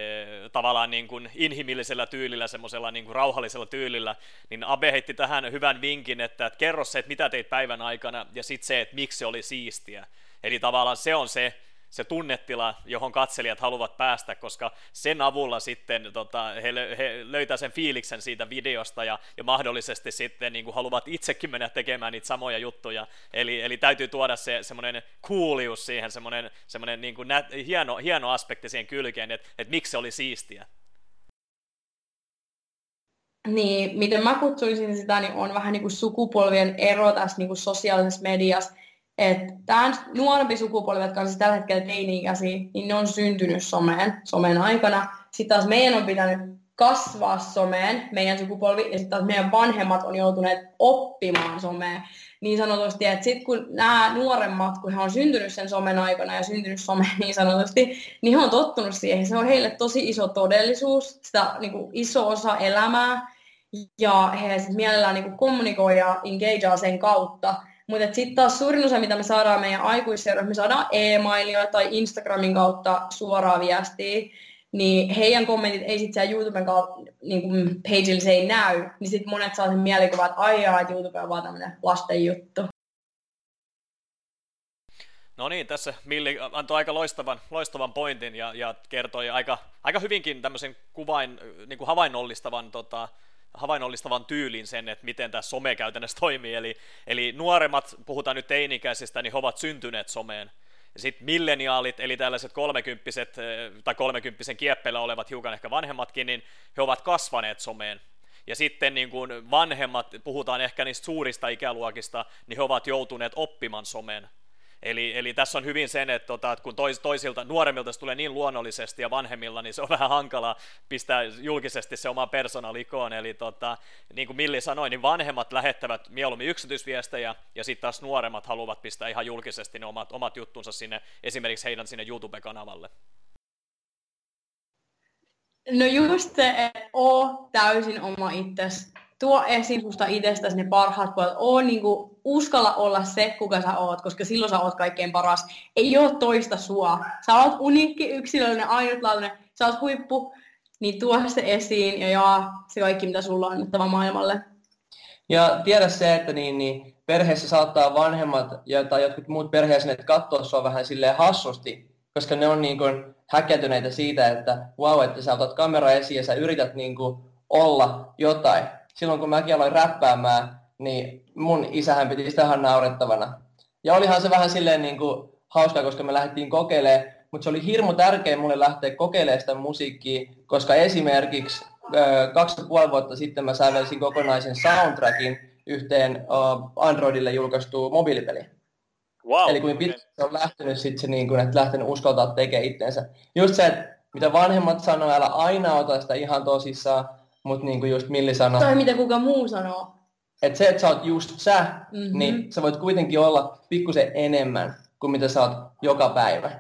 tavallaan niin kuin inhimillisellä tyylillä, semmoisella niin kuin rauhallisella tyylillä, niin Abe heitti tähän hyvän vinkin, että, että kerro se, että mitä teit päivän aikana, ja sitten se, että miksi se oli siistiä. Eli tavallaan se on se, se tunnetila, johon katselijat haluavat päästä, koska sen avulla sitten tota, he, he löytää sen fiiliksen siitä videosta ja, ja mahdollisesti sitten niin kuin haluavat itsekin mennä tekemään niitä samoja juttuja. Eli, eli täytyy tuoda se semmoinen coolius siihen, semmoinen, semmoinen niin kuin nät, hieno, hieno aspekti siihen kylkeen, että, että miksi se oli siistiä. Niin, miten mä kutsuisin sitä, niin on vähän niin kuin sukupolvien ero tässä niin kuin sosiaalisessa mediassa tämä nuorempi sukupolvi, jotka on siis tällä hetkellä teini-ikäisiä, niin ne on syntynyt someen, somen aikana. Sitten taas meidän on pitänyt kasvaa someen, meidän sukupolvi, ja sitten taas meidän vanhemmat on joutuneet oppimaan someen. Niin sanotusti, että sitten kun nämä nuoremmat, kun he on syntynyt sen somen aikana ja syntynyt someen niin sanotusti, niin he on tottunut siihen. Se on heille tosi iso todellisuus, sitä niin kuin iso osa elämää, ja he sitten mielellään niin kuin kommunikoi ja engagea sen kautta. Mutta sitten taas suurin osa, mitä me saadaan meidän aikuisseuroissa, me saadaan e-mailia tai Instagramin kautta suoraa viestiä, niin heidän kommentit ei sitten siellä YouTuben kautta, niin kuin pageilla se ei näy, niin sitten monet saa sen mielikuvan, että aijaa, että YouTube on vaan tämmöinen lasten juttu. No niin, tässä Milli antoi aika loistavan, loistavan pointin ja, ja kertoi aika, aika hyvinkin tämmöisen kuvain, niin kuin havainnollistavan tota, havainnollistavan tyylin sen, että miten tämä some käytännössä toimii. Eli, eli nuoremmat, puhutaan nyt teinikäisistä, niin he ovat syntyneet someen. Sitten milleniaalit, eli tällaiset kolmekymppiset eh, tai kolmekymppisen kieppeillä olevat hiukan ehkä vanhemmatkin, niin he ovat kasvaneet someen. Ja sitten niin kuin vanhemmat, puhutaan ehkä niistä suurista ikäluokista, niin he ovat joutuneet oppimaan someen. Eli, eli tässä on hyvin sen, että, tota, että kun tois, toisilta nuoremmilta se tulee niin luonnollisesti ja vanhemmilla, niin se on vähän hankala pistää julkisesti se oma persona likoon. Eli tota, niin kuin Milli sanoi, niin vanhemmat lähettävät mieluummin yksityisviestejä ja sitten taas nuoremmat haluavat pistää ihan julkisesti ne omat, omat juttunsa sinne, esimerkiksi heidän sinne YouTube-kanavalle. No just se, että täysin oma itsesi tuo esiin susta itsestäsi ne parhaat puolet. Oo, niin kuin, uskalla olla se, kuka sä oot, koska silloin sä oot kaikkein paras. Ei ole toista sua. Sä oot uniikki, yksilöllinen, ainutlaatuinen, sä oot huippu, niin tuo se esiin ja jaa se kaikki, mitä sulla on annettava maailmalle. Ja tiedä se, että niin, niin perheessä saattaa vanhemmat ja, tai jotkut muut perheessä katsoa sua vähän silleen hassusti, koska ne on niin kuin häkätyneitä siitä, että wow, että sä otat kamera esiin ja sä yrität niin kuin olla jotain silloin kun mäkin aloin räppäämään, niin mun isähän piti sitä ihan naurettavana. Ja olihan se vähän silleen niin kuin hauska, koska me lähdettiin kokeilemaan, mutta se oli hirmu tärkeä mulle lähteä kokeilemaan sitä musiikkia, koska esimerkiksi kaksi ja puoli vuotta sitten mä sävelsin kokonaisen soundtrackin yhteen Androidille julkaistuun mobiilipeliin. Wow. Eli kuin pitkä se on lähtenyt sitten se, niin kuin, että lähtenyt uskaltaa tekemään itsensä. Just se, että mitä vanhemmat sanoo, älä aina ota sitä ihan tosissaan, mutta niin kuin just Milli sanoi... Tai mitä kuka muu sanoo. Että se, että sä oot just sä, mm-hmm. niin sä voit kuitenkin olla pikkusen enemmän kuin mitä sä oot joka päivä.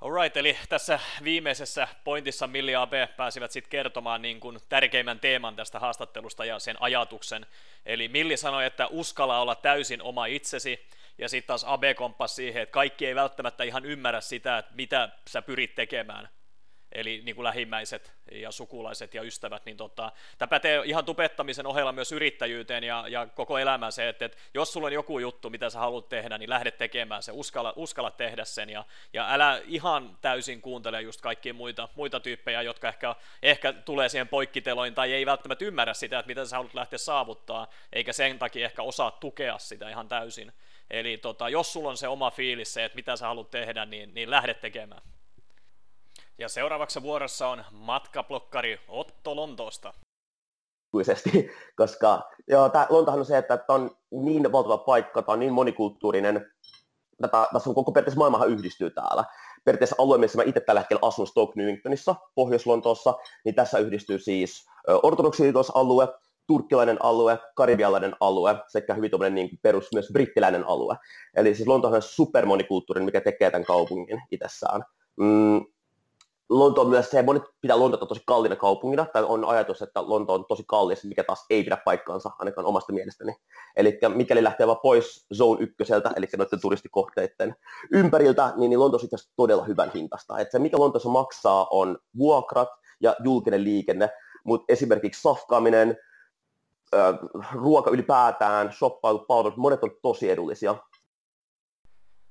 Alright, eli tässä viimeisessä pointissa Milli AB pääsivät sitten kertomaan niin kuin tärkeimmän teeman tästä haastattelusta ja sen ajatuksen. Eli Milli sanoi, että uskalla olla täysin oma itsesi, ja sitten taas AB komppasi siihen, että kaikki ei välttämättä ihan ymmärrä sitä, että mitä sä pyrit tekemään eli niin kuin lähimmäiset ja sukulaiset ja ystävät, niin tota, tämä pätee ihan tupettamisen ohella myös yrittäjyyteen ja, ja koko elämään se, että, että jos sulla on joku juttu, mitä sä haluat tehdä, niin lähde tekemään se, uskalla, uskalla tehdä sen ja, ja älä ihan täysin kuuntele just kaikkia muita, muita tyyppejä, jotka ehkä, ehkä tulee siihen poikkiteloin tai ei välttämättä ymmärrä sitä, että mitä sä haluat lähteä saavuttaa, eikä sen takia ehkä osaa tukea sitä ihan täysin. Eli tota, jos sulla on se oma fiilis se, että mitä sä haluat tehdä, niin, niin lähde tekemään. Ja seuraavaksi vuorossa on matkablokkari Otto Lontoosta. Koska joo, tää, Lontohan on se, että tämä on niin valtava paikka, tämä on niin monikulttuurinen tätä, tässä on koko periaatteessa maailmahan yhdistyy täällä. Periaatteessa alue, missä mä itse tällä hetkellä asun Stoke Newingtonissa, Pohjois-Lontoossa, niin tässä yhdistyy siis ortodoksialue, turkkilainen alue, karibialainen alue sekä hyvin niin kuin perus myös brittiläinen alue. Eli siis Lonto on supermonikulttuurinen, mikä tekee tämän kaupungin itsessään. Mm, Lonto on myös se, monet pitää Lontoa tosi kalliina kaupungina, tai on ajatus, että Lonto on tosi kallis, mikä taas ei pidä paikkaansa, ainakaan omasta mielestäni. Eli mikäli lähtee vaan pois Zone 1, eli noiden turistikohteiden ympäriltä, niin, niin Lonto on itse todella hyvän hintasta. Et se, mikä Lontoossa maksaa, on vuokrat ja julkinen liikenne, mutta esimerkiksi safkaaminen, ruoka ylipäätään, shoppailu, monet on tosi edullisia.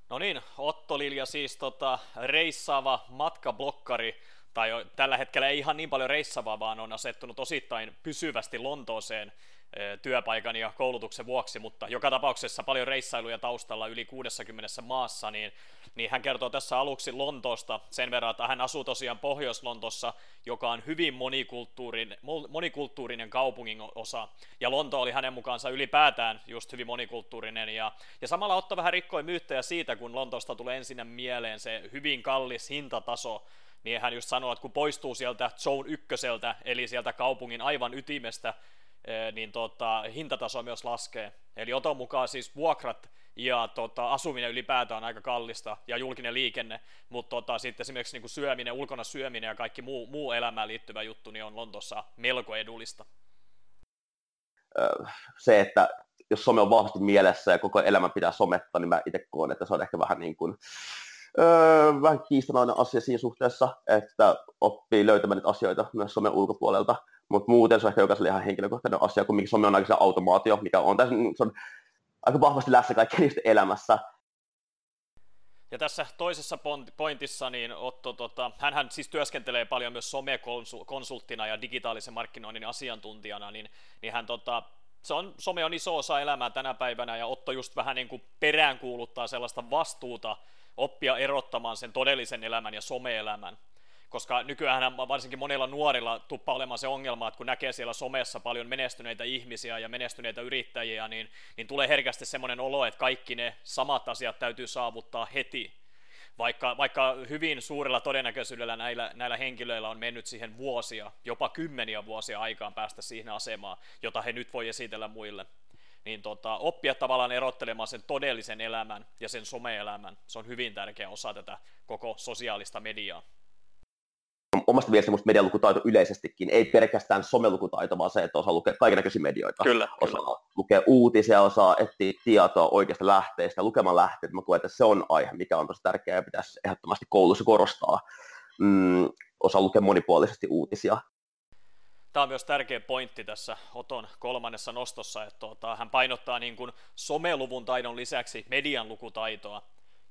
No niin, Otto Lilja siis tota, reissaava matkablokkari, tai tällä hetkellä ei ihan niin paljon reissavaa, vaan on asettunut osittain pysyvästi Lontooseen työpaikan ja koulutuksen vuoksi, mutta joka tapauksessa paljon reissailuja taustalla yli 60 maassa, niin, niin hän kertoo tässä aluksi Lontoosta sen verran, että hän asuu tosiaan Pohjois-Lontossa, joka on hyvin monikulttuurinen, monikulttuurinen kaupungin osa, ja Lonto oli hänen mukaansa ylipäätään just hyvin monikulttuurinen, ja, ja samalla Otto vähän rikkoi myyttejä siitä, kun Lontoosta tulee ensin mieleen se hyvin kallis hintataso, niin hän just sanoi, että kun poistuu sieltä Zone ykköseltä, eli sieltä kaupungin aivan ytimestä, niin tota, hintataso myös laskee. Eli oton mukaan siis vuokrat ja tota, asuminen ylipäätään on aika kallista ja julkinen liikenne, mutta tota, sitten esimerkiksi niin kuin syöminen, ulkona syöminen ja kaikki muu, muu elämään liittyvä juttu niin on Lontossa melko edullista. Se, että jos some on vahvasti mielessä ja koko elämä pitää sometta, niin mä itse koen, että se on ehkä vähän niin kuin, öö, vähän kiistanainen asia siinä suhteessa, että oppii löytämään niitä asioita myös somen ulkopuolelta mutta muuten se on ehkä jokaiselle ihan henkilökohtainen asia, kun mikä some on aika automaatio, mikä on, tässä, se on aika vahvasti läsnä kaikkien elämässä. Ja tässä toisessa pointissa, niin Otto, tota, hänhän siis työskentelee paljon myös somekonsulttina ja digitaalisen markkinoinnin asiantuntijana, niin, niin hän tota, se on, some on iso osa elämää tänä päivänä, ja Otto just vähän niin kuin peräänkuuluttaa sellaista vastuuta oppia erottamaan sen todellisen elämän ja some-elämän koska nykyään varsinkin monilla nuorilla tuppa olemaan se ongelma, että kun näkee siellä somessa paljon menestyneitä ihmisiä ja menestyneitä yrittäjiä, niin, niin tulee herkästi semmoinen olo, että kaikki ne samat asiat täytyy saavuttaa heti. Vaikka, vaikka hyvin suurella todennäköisyydellä näillä, näillä henkilöillä on mennyt siihen vuosia, jopa kymmeniä vuosia aikaan päästä siihen asemaan, jota he nyt voi esitellä muille niin tota, oppia tavallaan erottelemaan sen todellisen elämän ja sen some-elämän. Se on hyvin tärkeä osa tätä koko sosiaalista mediaa omasta mielestäni musta medialukutaito yleisestikin, ei pelkästään somelukutaito, vaan se, että osaa lukea kaikenlaisia medioita. Kyllä, osaa kyllä. lukea uutisia, osaa etsiä tietoa oikeasta lähteistä, lukemaan lähteet. Mä koen, että se on aihe, mikä on tosi tärkeää ja pitäisi ehdottomasti koulussa korostaa. Mm, osaa lukea monipuolisesti uutisia. Tämä on myös tärkeä pointti tässä Oton kolmannessa nostossa, että tuota, hän painottaa niin kuin someluvun taidon lisäksi median lukutaitoa,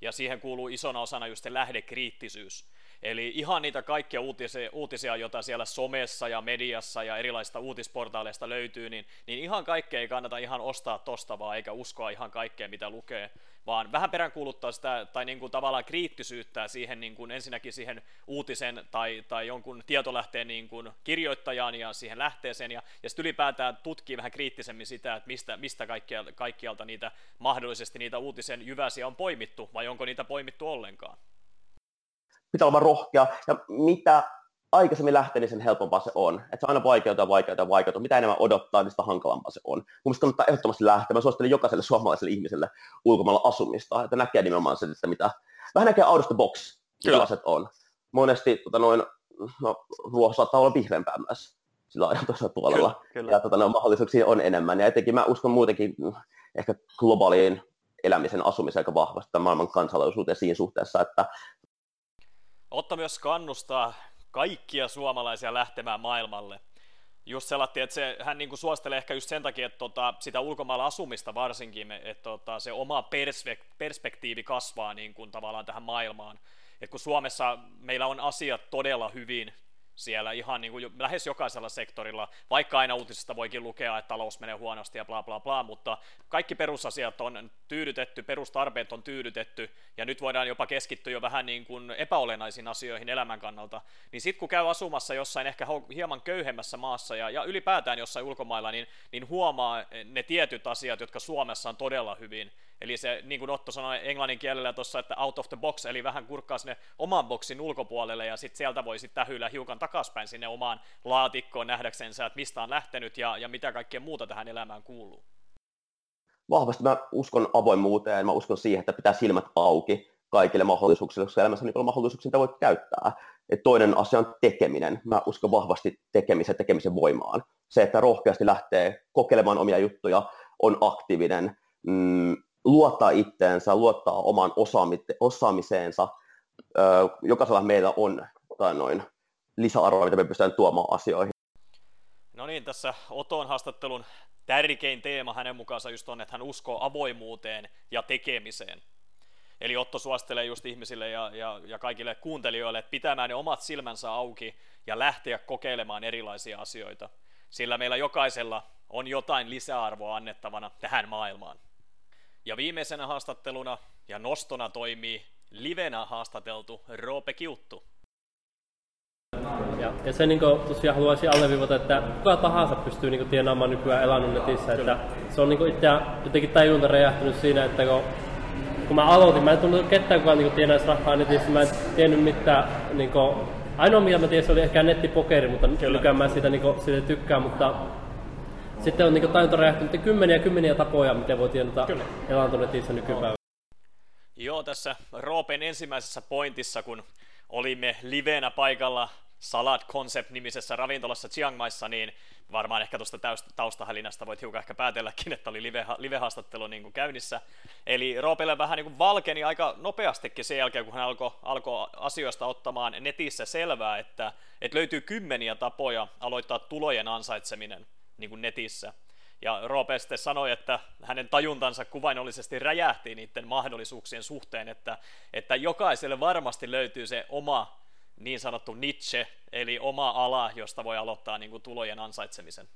ja siihen kuuluu isona osana just se lähdekriittisyys. Eli ihan niitä kaikkia uutisia, uutisia, joita siellä somessa ja mediassa ja erilaisista uutisportaaleista löytyy, niin, niin ihan kaikkea ei kannata ihan ostaa tosta vaan, eikä uskoa ihan kaikkea, mitä lukee, vaan vähän peräänkuuluttaa sitä, tai niin kuin tavallaan kriittisyyttä siihen niin kuin ensinnäkin siihen uutisen tai, tai jonkun tietolähteen niin kuin kirjoittajaan ja siihen lähteeseen, ja, ja sitten ylipäätään tutkii vähän kriittisemmin sitä, että mistä, mistä kaikkialta, kaikkialta niitä mahdollisesti niitä uutisen jyväsiä on poimittu, vai onko niitä poimittu ollenkaan pitää olla rohkea, ja mitä aikaisemmin lähtee, niin sen helpompaa se on. Että se aina vaikeutuu ja vaikeutuu ja vaikeutuu. Mitä enemmän odottaa, niin sitä hankalampaa se on. Mielestäni kannattaa ehdottomasti lähteä. Mä suosittelen jokaiselle suomalaiselle ihmiselle ulkomailla asumista, että näkee nimenomaan sen, että mitä, vähän näkee out of the box, millaiset on. Monesti tota noin, no, ruoho saattaa olla vihreämpää myös sillä ajan tuossa puolella. Kyllä, kyllä. Ja tota, no, mahdollisuuksia on enemmän. Ja etenkin mä uskon muutenkin mm, ehkä globaaliin elämisen asumiseen aika vahvasti maailman kansalaisuuteen siinä suhteessa, että Otta myös kannustaa kaikkia suomalaisia lähtemään maailmalle. Just sellainen, että se, hän niin kuin suostelee ehkä just sen takia, että tota, sitä ulkomailla asumista varsinkin, että tota, se oma perspektiivi kasvaa niin kuin tavallaan tähän maailmaan. Et kun Suomessa meillä on asiat todella hyvin, siellä ihan niin kuin lähes jokaisella sektorilla, vaikka aina uutisista voikin lukea, että talous menee huonosti ja bla bla bla, mutta kaikki perusasiat on tyydytetty, perustarpeet on tyydytetty, ja nyt voidaan jopa keskittyä jo vähän niin kuin epäolennaisiin asioihin elämän kannalta, niin sitten kun käy asumassa jossain ehkä hieman köyhemmässä maassa ja, ja ylipäätään jossain ulkomailla, niin, niin huomaa ne tietyt asiat, jotka Suomessa on todella hyvin, Eli se, niin kuin Otto sanoi englannin kielellä tuossa, että out of the box, eli vähän kurkkaa sinne oman boksin ulkopuolelle, ja sitten sieltä voi sitten tähyillä hiukan takaspäin sinne omaan laatikkoon nähdäksensä, että mistä on lähtenyt ja, ja mitä kaikkea muuta tähän elämään kuuluu. Vahvasti mä uskon avoimuuteen, mä uskon siihen, että pitää silmät auki kaikille mahdollisuuksille, koska elämässä on niin mahdollisuuksia, mitä voit käyttää. Et toinen asia on tekeminen. Mä uskon vahvasti tekemisen, tekemisen voimaan. Se, että rohkeasti lähtee kokeilemaan omia juttuja, on aktiivinen, mm, luottaa itteensä, luottaa omaan osaamiseensa. Jokaisella meillä on tai noin, lisäarvoa, mitä me pystytään tuomaan asioihin. No niin, tässä Oton haastattelun tärkein teema hänen mukaansa just on, että hän uskoo avoimuuteen ja tekemiseen. Eli Otto suostelee just ihmisille ja, ja, ja kaikille kuuntelijoille, että pitämään ne omat silmänsä auki ja lähteä kokeilemaan erilaisia asioita. Sillä meillä jokaisella on jotain lisäarvoa annettavana tähän maailmaan. Ja viimeisenä haastatteluna ja nostona toimii livenä haastateltu Roope Kiuttu. Ja, ja se niin kuin, tosiaan haluaisin alleviivata, että kuka tahansa pystyy niin kuin, tienaamaan nykyään elannon netissä. Että se on niin kuin, itse jotenkin tajunta räjähtynyt siinä, että kun, kun mä aloitin, mä en tullut ketään kukaan niin tienaisi rahaa netissä, mä en tiennyt mitään. Niin kuin, ainoa mitä mä tiesin oli ehkä nettipokeri, mutta nykyään mä siitä, niin kuin, siitä tykkään, mutta sitten on niin tajunta räjähtynyt kymmeniä kymmeniä tapoja, miten voi tienata elanto netissä nykypäivänä. Joo, tässä Roopen ensimmäisessä pointissa, kun olimme livenä paikalla Salad Concept-nimisessä ravintolassa Chiang Maissa, niin varmaan ehkä tuosta taustahälinästä voit hiukan ehkä päätelläkin, että oli live, live-haastattelu niin kuin käynnissä. Eli Roopelle vähän niin kuin valkeni aika nopeastikin sen jälkeen, kun hän alkoi alko asioista ottamaan netissä selvää, että, että löytyy kymmeniä tapoja aloittaa tulojen ansaitseminen niin kuin netissä. Ja Roope sitten sanoi, että hänen tajuntansa kuvainnollisesti räjähti niiden mahdollisuuksien suhteen, että, että jokaiselle varmasti löytyy se oma niin sanottu niche, eli oma ala, josta voi aloittaa niin kuin tulojen ansaitsemisen.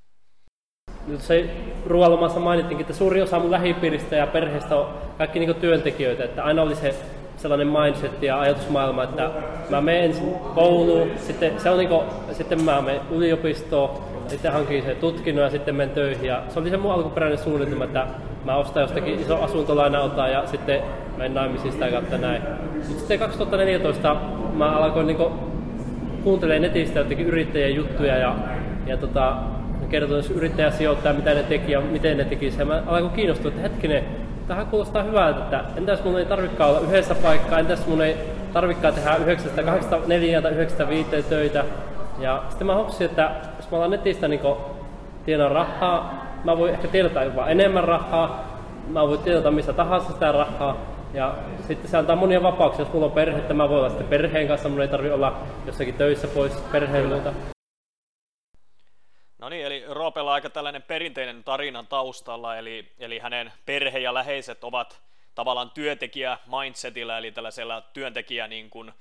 Nyt se ruoalomassa mainittiinkin, että suuri osa mun lähipiiristä ja perheestä on kaikki niin työntekijöitä, että aina oli se sellainen mindset ja ajatusmaailma, että mä menen ensin kouluun, sitten, se on niin kuin, sitten mä menen yliopistoon, sitten hankin se tutkinnon ja sitten menen töihin. Ja se oli se mun alkuperäinen suunnitelma, että mä ostan jostakin iso asuntolaina ja sitten menen naimisiin sitä kautta näin. Mutta sitten 2014 mä alkoin niinku kuuntelemaan netistä jotenkin yrittäjien juttuja ja, ja tota, kertoi, yrittäjä sijoittaa, mitä ne teki ja miten ne teki. Ja mä alkoin kiinnostua, että hetkinen, tähän kuulostaa hyvältä, että entäs mun ei tarvikaan olla yhdessä paikkaa, entäs mun ei tarvikaan tehdä 9, 8, 4 tai 9, 5 töitä. Ja sitten mä hoksin, että mä alan netistä niin tienaa rahaa, mä voin ehkä tienata jopa enemmän rahaa, mä voin tienata missä tahansa sitä rahaa, ja sitten se antaa monia vapauksia, jos mulla on perhe, että mä voin olla sitten perheen kanssa, mun ei tarvi olla jossakin töissä pois perheilulta. No niin, eli Roopella aika tällainen perinteinen tarinan taustalla, eli, eli hänen perhe ja läheiset ovat tavallaan työntekijä mindsetillä, eli tällaisella työntekijä niin kuin,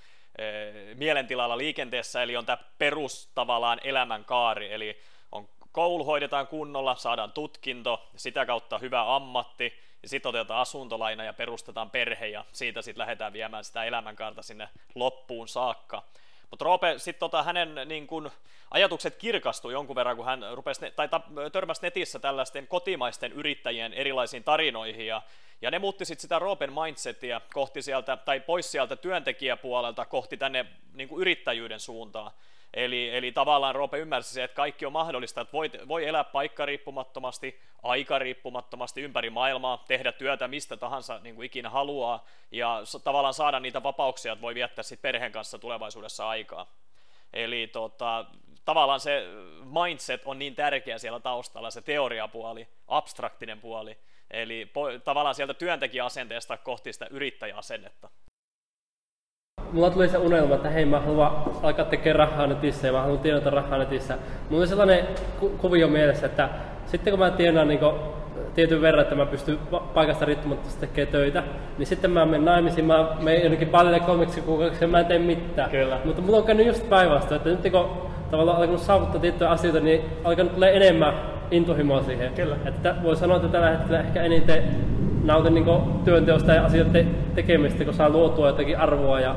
mielentilalla liikenteessä, eli on tämä perus tavallaan elämänkaari, eli on koulu hoidetaan kunnolla, saadaan tutkinto, sitä kautta hyvä ammatti, ja sitten otetaan asuntolaina ja perustetaan perhe, ja siitä sitten lähdetään viemään sitä elämänkaarta sinne loppuun saakka. Mutta Roope, sitten tota, hänen niin kun, ajatukset kirkastui jonkun verran, kun hän rupesi, tai törmäsi netissä tällaisten kotimaisten yrittäjien erilaisiin tarinoihin, ja, ja ne muutti sitten sitä Roopen mindsetia kohti sieltä, tai pois sieltä työntekijäpuolelta kohti tänne niin yrittäjyyden suuntaan. Eli, eli tavallaan Roope ymmärsi se, että kaikki on mahdollista, että voi, voi elää paikkariippumattomasti, aikariippumattomasti ympäri maailmaa, tehdä työtä mistä tahansa niin kuin ikinä haluaa ja tavallaan saada niitä vapauksia, että voi viettää sitten perheen kanssa tulevaisuudessa aikaa. Eli tota, tavallaan se mindset on niin tärkeä siellä taustalla, se teoriapuoli, abstraktinen puoli, eli po, tavallaan sieltä työntekijäasenteesta kohti sitä yrittäjäasennetta mulla tuli se unelma, että hei mä haluan alkaa tekemään rahaa netissä ja mä haluan tienata rahaa netissä. Mulla oli sellainen ku- kuvio mielessä, että sitten kun mä tienaan niin tietyn verran, että mä pystyn paikasta riippumatta tekemään töitä, niin sitten mä menen naimisiin, mä menen jonnekin paljon kolmeksi kuukaudeksi ja mä en tee mitään. Kyllä. Mutta mulla on käynyt just päinvastoin, että nyt kun tavallaan alkanut saavuttaa tiettyjä asioita, niin alkanut tulee enemmän intohimoa siihen. Kyllä. Että voi sanoa, että tällä hetkellä ehkä eniten nautin niin työnteosta ja asioiden tekemistä, kun saa luotua jotakin arvoa ja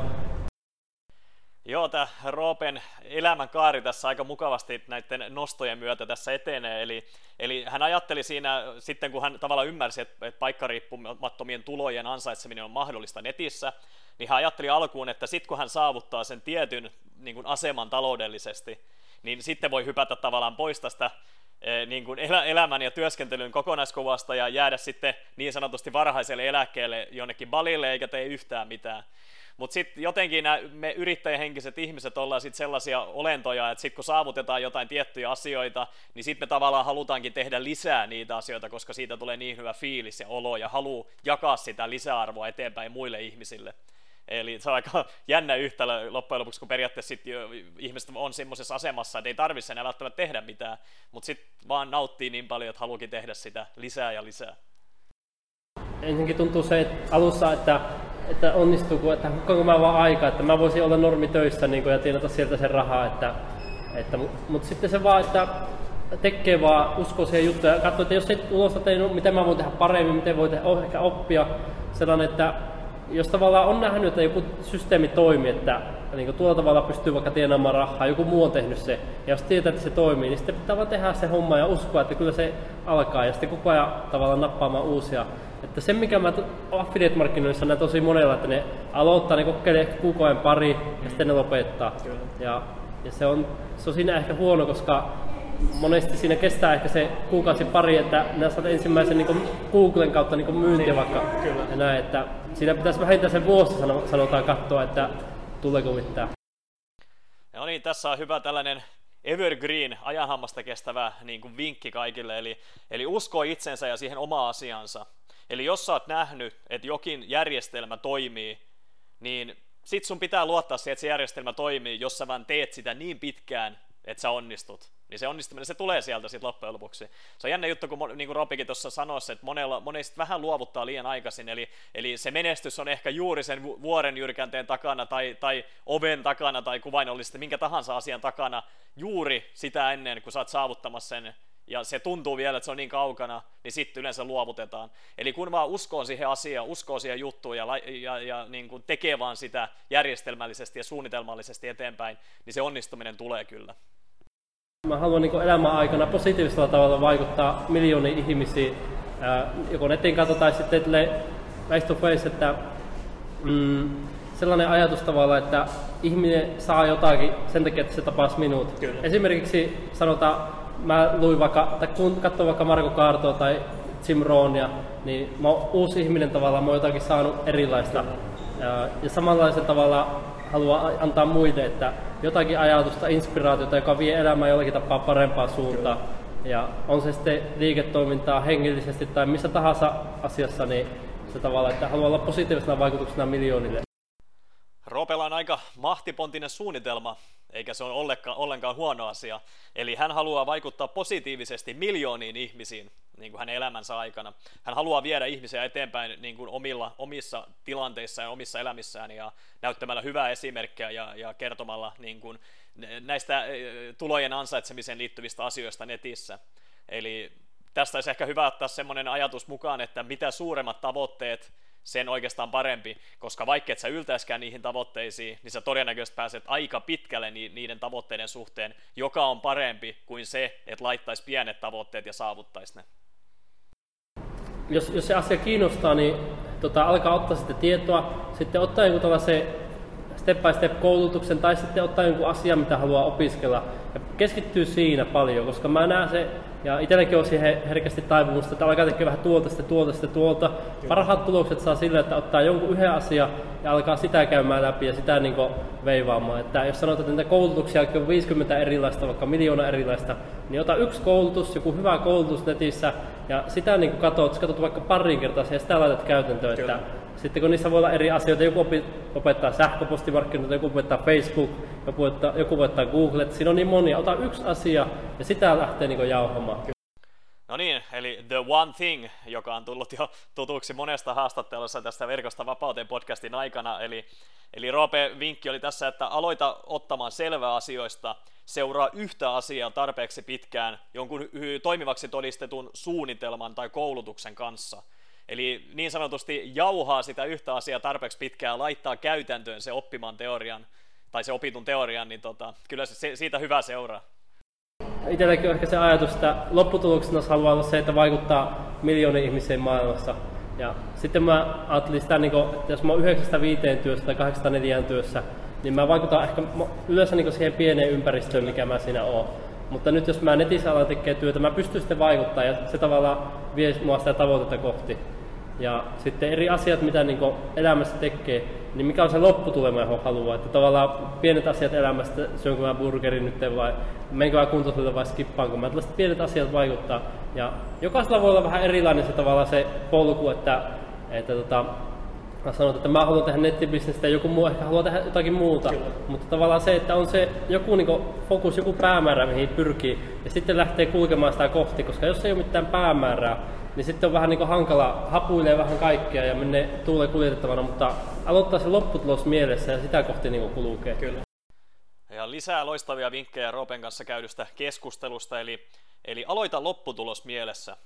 Joo, tämä Roopen elämänkaari tässä aika mukavasti näiden nostojen myötä tässä etenee. Eli, eli hän ajatteli siinä sitten, kun hän tavallaan ymmärsi, että, että paikkariippumattomien tulojen ansaitseminen on mahdollista netissä, niin hän ajatteli alkuun, että sitten kun hän saavuttaa sen tietyn niin kuin aseman taloudellisesti, niin sitten voi hypätä tavallaan pois tästä eh, niin kuin elämän ja työskentelyn kokonaiskuvasta ja jäädä sitten niin sanotusti varhaiselle eläkkeelle jonnekin balille eikä tee yhtään mitään. Mutta sitten jotenkin nämä, me yrittäjähenkiset ihmiset ollaan sitten sellaisia olentoja, että sitten kun saavutetaan jotain tiettyjä asioita, niin sitten me tavallaan halutaankin tehdä lisää niitä asioita, koska siitä tulee niin hyvä fiilis ja olo ja halu jakaa sitä lisäarvoa eteenpäin muille ihmisille. Eli se on aika jännä yhtälö loppujen lopuksi, kun periaatteessa sit ihmiset on semmoisessa asemassa, että ei tarvitse enää välttämättä tehdä mitään, mutta sitten vaan nauttii niin paljon, että haluakin tehdä sitä lisää ja lisää. Ensinnäkin tuntuu se että alussa, että että onnistuuko, että koko mä vaan aikaa, että mä voisin olla normi töissä niin ja tienata sieltä sen rahaa, että, että, mutta sitten se vaan, että tekee vaan, uskoo siihen juttuun ja katsoo, että jos ei ulosta tee, no, miten mä voin tehdä paremmin, miten voi tehdä, oh, ehkä oppia sellainen, että jos tavallaan on nähnyt, että joku systeemi toimii, että niin tuolla tavalla pystyy vaikka tienaamaan rahaa, joku muu on tehnyt se, ja jos tietää, että se toimii, niin sitten pitää vaan tehdä se homma ja uskoa, että kyllä se alkaa, ja sitten koko ajan tavallaan nappaamaan uusia. Että se, mikä mä affiliate-markkinoinnissa näen tosi monella, että ne aloittaa, ne kokeilee ehkä kuukauden pari, ja sitten ne lopettaa. Ja, ja se, on, se on siinä ehkä huono, koska monesti siinä kestää ehkä se kuukausi pari, että nämä saat ensimmäisen niin Googlen kautta niin myyntiä niin, vaikka. Kyllä. Ja näin, että siinä pitäisi vähintään sen vuosi sanotaan katsoa, että tuleeko mitään. No niin, tässä on hyvä tällainen evergreen, ajanhammasta kestävä niin kuin vinkki kaikille, eli, eli usko itsensä ja siihen omaa asiansa. Eli jos sä oot nähnyt, että jokin järjestelmä toimii, niin sit sun pitää luottaa siihen, että se järjestelmä toimii, jos sä vaan teet sitä niin pitkään, että sä onnistut. Niin se onnistuminen, se tulee sieltä sitten loppujen lopuksi. Se on jännä juttu, kun niin kuin Robikin tuossa sanoi, että monella, monesti vähän luovuttaa liian aikaisin, eli, eli se menestys on ehkä juuri sen vuoren jyrkänteen takana tai, tai oven takana tai kuvainnollisesti minkä tahansa asian takana juuri sitä ennen, kun sä oot saavuttamassa sen ja se tuntuu vielä, että se on niin kaukana, niin sitten yleensä luovutetaan. Eli kun vaan uskoo siihen asiaan, uskoo siihen juttuun ja, ja, ja niin kuin tekee vaan sitä järjestelmällisesti ja suunnitelmallisesti eteenpäin, niin se onnistuminen tulee kyllä. Mä haluan niin elämän aikana positiivisella tavalla vaikuttaa miljooniin ihmisiin, joko netin kautta tai sitten face to face, että mm, sellainen ajatus tavalla, että ihminen saa jotakin sen takia, että se tapasi minut. Kyllä. Esimerkiksi sanotaan, mä luin vaikka, tai kun katsoin vaikka Marko Kaartoa tai Jim Rohnia, niin mä oon uusi ihminen tavallaan, mä oon jotakin saanut erilaista. Ja, ja samanlaisen tavalla haluan antaa muille, että jotakin ajatusta, inspiraatiota, joka vie elämää jollakin tapaa parempaan suuntaan. Ja on se sitten liiketoimintaa hengellisesti tai missä tahansa asiassa, niin se tavalla, että haluaa olla positiivisena vaikutuksena miljoonille. Ropella on aika mahtipontinen suunnitelma, eikä se ole ollenkaan, huono asia. Eli hän haluaa vaikuttaa positiivisesti miljooniin ihmisiin niin kuin hänen elämänsä aikana. Hän haluaa viedä ihmisiä eteenpäin niin kuin omilla, omissa tilanteissaan ja omissa elämissään ja näyttämällä hyvää esimerkkiä ja, ja kertomalla niin kuin näistä tulojen ansaitsemiseen liittyvistä asioista netissä. Eli tästä olisi ehkä hyvä ottaa semmoinen ajatus mukaan, että mitä suuremmat tavoitteet, sen oikeastaan parempi, koska vaikka et sä yltäiskään niihin tavoitteisiin, niin sä todennäköisesti pääset aika pitkälle niiden tavoitteiden suhteen, joka on parempi kuin se, että laittaisi pienet tavoitteet ja saavuttaisi ne. Jos, jos se asia kiinnostaa, niin tota, alkaa ottaa sitten tietoa, sitten ottaa joku tällaisen step by step koulutuksen tai sitten ottaa jonkun asian, mitä haluaa opiskella ja keskittyy siinä paljon, koska mä näen se ja itselläkin on siihen herkästi taipumusta, että alkaa tekemään vähän tuolta, sitten tuolta, sitten tuolta. Parhaat tulokset saa sillä, että ottaa jonkun yhden asian ja alkaa sitä käymään läpi ja sitä niin veivaamaan. Että jos sanotaan, että niitä koulutuksia on 50 erilaista, vaikka miljoona erilaista, niin ota yksi koulutus, joku hyvä koulutus netissä ja sitä niin katsot, katsot vaikka parin kertaa ja sitä laitat käytäntöön. Että sitten kun niissä voi olla eri asioita, joku opettaa sähköpostimarkkinoita, joku opettaa Facebook, joku opettaa, joku opettaa Google, siinä on niin monia. Ota yksi asia ja sitä lähtee niin jauhamaan. No niin, eli The One Thing, joka on tullut jo tutuksi monesta haastattelussa tästä Verkosta vapauteen podcastin aikana. Eli, eli Roope vinkki oli tässä, että aloita ottamaan selvää asioista, seuraa yhtä asiaa tarpeeksi pitkään jonkun toimivaksi todistetun suunnitelman tai koulutuksen kanssa – Eli niin sanotusti jauhaa sitä yhtä asiaa tarpeeksi pitkään, laittaa käytäntöön se oppimaan teorian, tai se opitun teorian, niin tota, kyllä se, siitä hyvä seuraa. Itselläkin on ehkä se ajatus, että lopputuloksena haluaa olla se, että vaikuttaa miljoonien ihmisiin maailmassa. Ja sitten mä ajattelin sitä, niin että jos mä oon 905 työssä tai 804 työssä, niin mä vaikutan ehkä yleensä niin siihen pieneen ympäristöön, mikä mä siinä oon. Mutta nyt jos mä netissä alan tekemään työtä, mä pystyn sitten vaikuttaa ja se tavallaan vie mua sitä tavoitetta kohti. Ja sitten eri asiat, mitä niin elämässä tekee, niin mikä on se lopputulema, johon haluaa. Että tavallaan pienet asiat elämästä, syönkö mä burgerin nyt vai menkö mä kuntosalille vai skippaanko mä. Tällaiset pienet asiat vaikuttaa. Ja jokaisella voi olla vähän erilainen se tavallaan se polku, että, että tota, mä sanon, että mä haluan tehdä nettibisnestä ja joku muu ehkä haluaa tehdä jotakin muuta. Kyllä. Mutta tavallaan se, että on se joku niin fokus, joku päämäärä, mihin pyrkii, ja sitten lähtee kulkemaan sitä kohti, koska jos ei ole mitään päämäärää, niin sitten on vähän niin hankala, hapuilee vähän kaikkea ja menee tuulee kuljetettavana, mutta aloittaa se lopputulos mielessä ja sitä kohti niin kulkee. Kyllä. Ja lisää loistavia vinkkejä Roopen kanssa käydystä keskustelusta, eli, eli aloita lopputulos mielessä.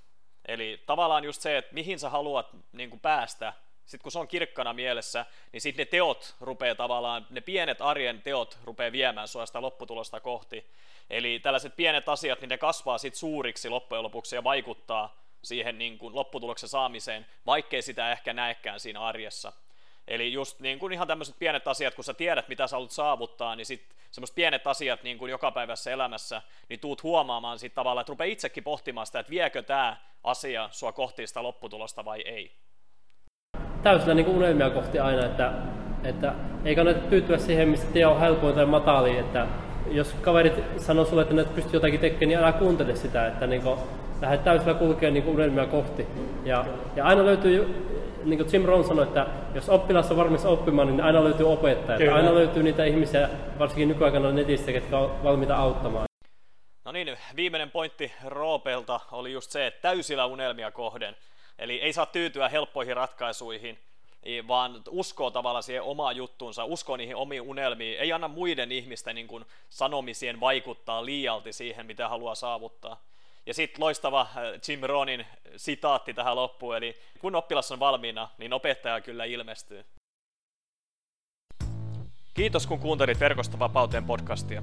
Eli tavallaan just se, että mihin sä haluat niin kuin päästä, sitten kun se on kirkkana mielessä, niin sitten ne teot rupeaa tavallaan, ne pienet arjen teot rupeaa viemään sua sitä lopputulosta kohti. Eli tällaiset pienet asiat, niin ne kasvaa sitten suuriksi loppujen lopuksi ja vaikuttaa siihen niin kuin lopputuloksen saamiseen, vaikkei sitä ehkä näekään siinä arjessa. Eli just niin kuin ihan tämmöiset pienet asiat, kun sä tiedät, mitä sä haluat saavuttaa, niin sitten semmoiset pienet asiat niin kuin jokapäiväisessä elämässä, niin tuut huomaamaan siitä tavallaan, että rupeaa itsekin pohtimaan sitä, että viekö tämä asia sua kohti sitä lopputulosta vai ei. Täysillä niin kuin unelmia kohti aina, että, että ei kannata tyytyä siihen, mistä tie on helpoin tai matali, että jos kaverit sanoo sulle, että ne pystyy jotakin tekemään, niin älä kuuntele sitä, että niin kuin, lähdet täysillä kulkemaan niin unelmia kohti. Ja, ja aina löytyy, niin kuin Jim Rohn sanoi, että jos oppilas on valmis oppimaan, niin aina löytyy opettaja. Aina löytyy niitä ihmisiä, varsinkin nykyaikana netissä, jotka on valmiita auttamaan. No niin, viimeinen pointti Roopelta oli just se, että täysillä unelmia kohden. Eli ei saa tyytyä helppoihin ratkaisuihin, vaan uskoo tavallaan siihen omaan juttuunsa, uskoo niihin omiin unelmiin, ei anna muiden ihmisten niin kuin, sanomisien vaikuttaa liialti siihen, mitä haluaa saavuttaa. Ja sitten loistava äh, Jim Ronin sitaatti tähän loppuun, eli kun oppilas on valmiina, niin opettaja kyllä ilmestyy. Kiitos kun kuuntelit Verkosta vapauteen podcastia.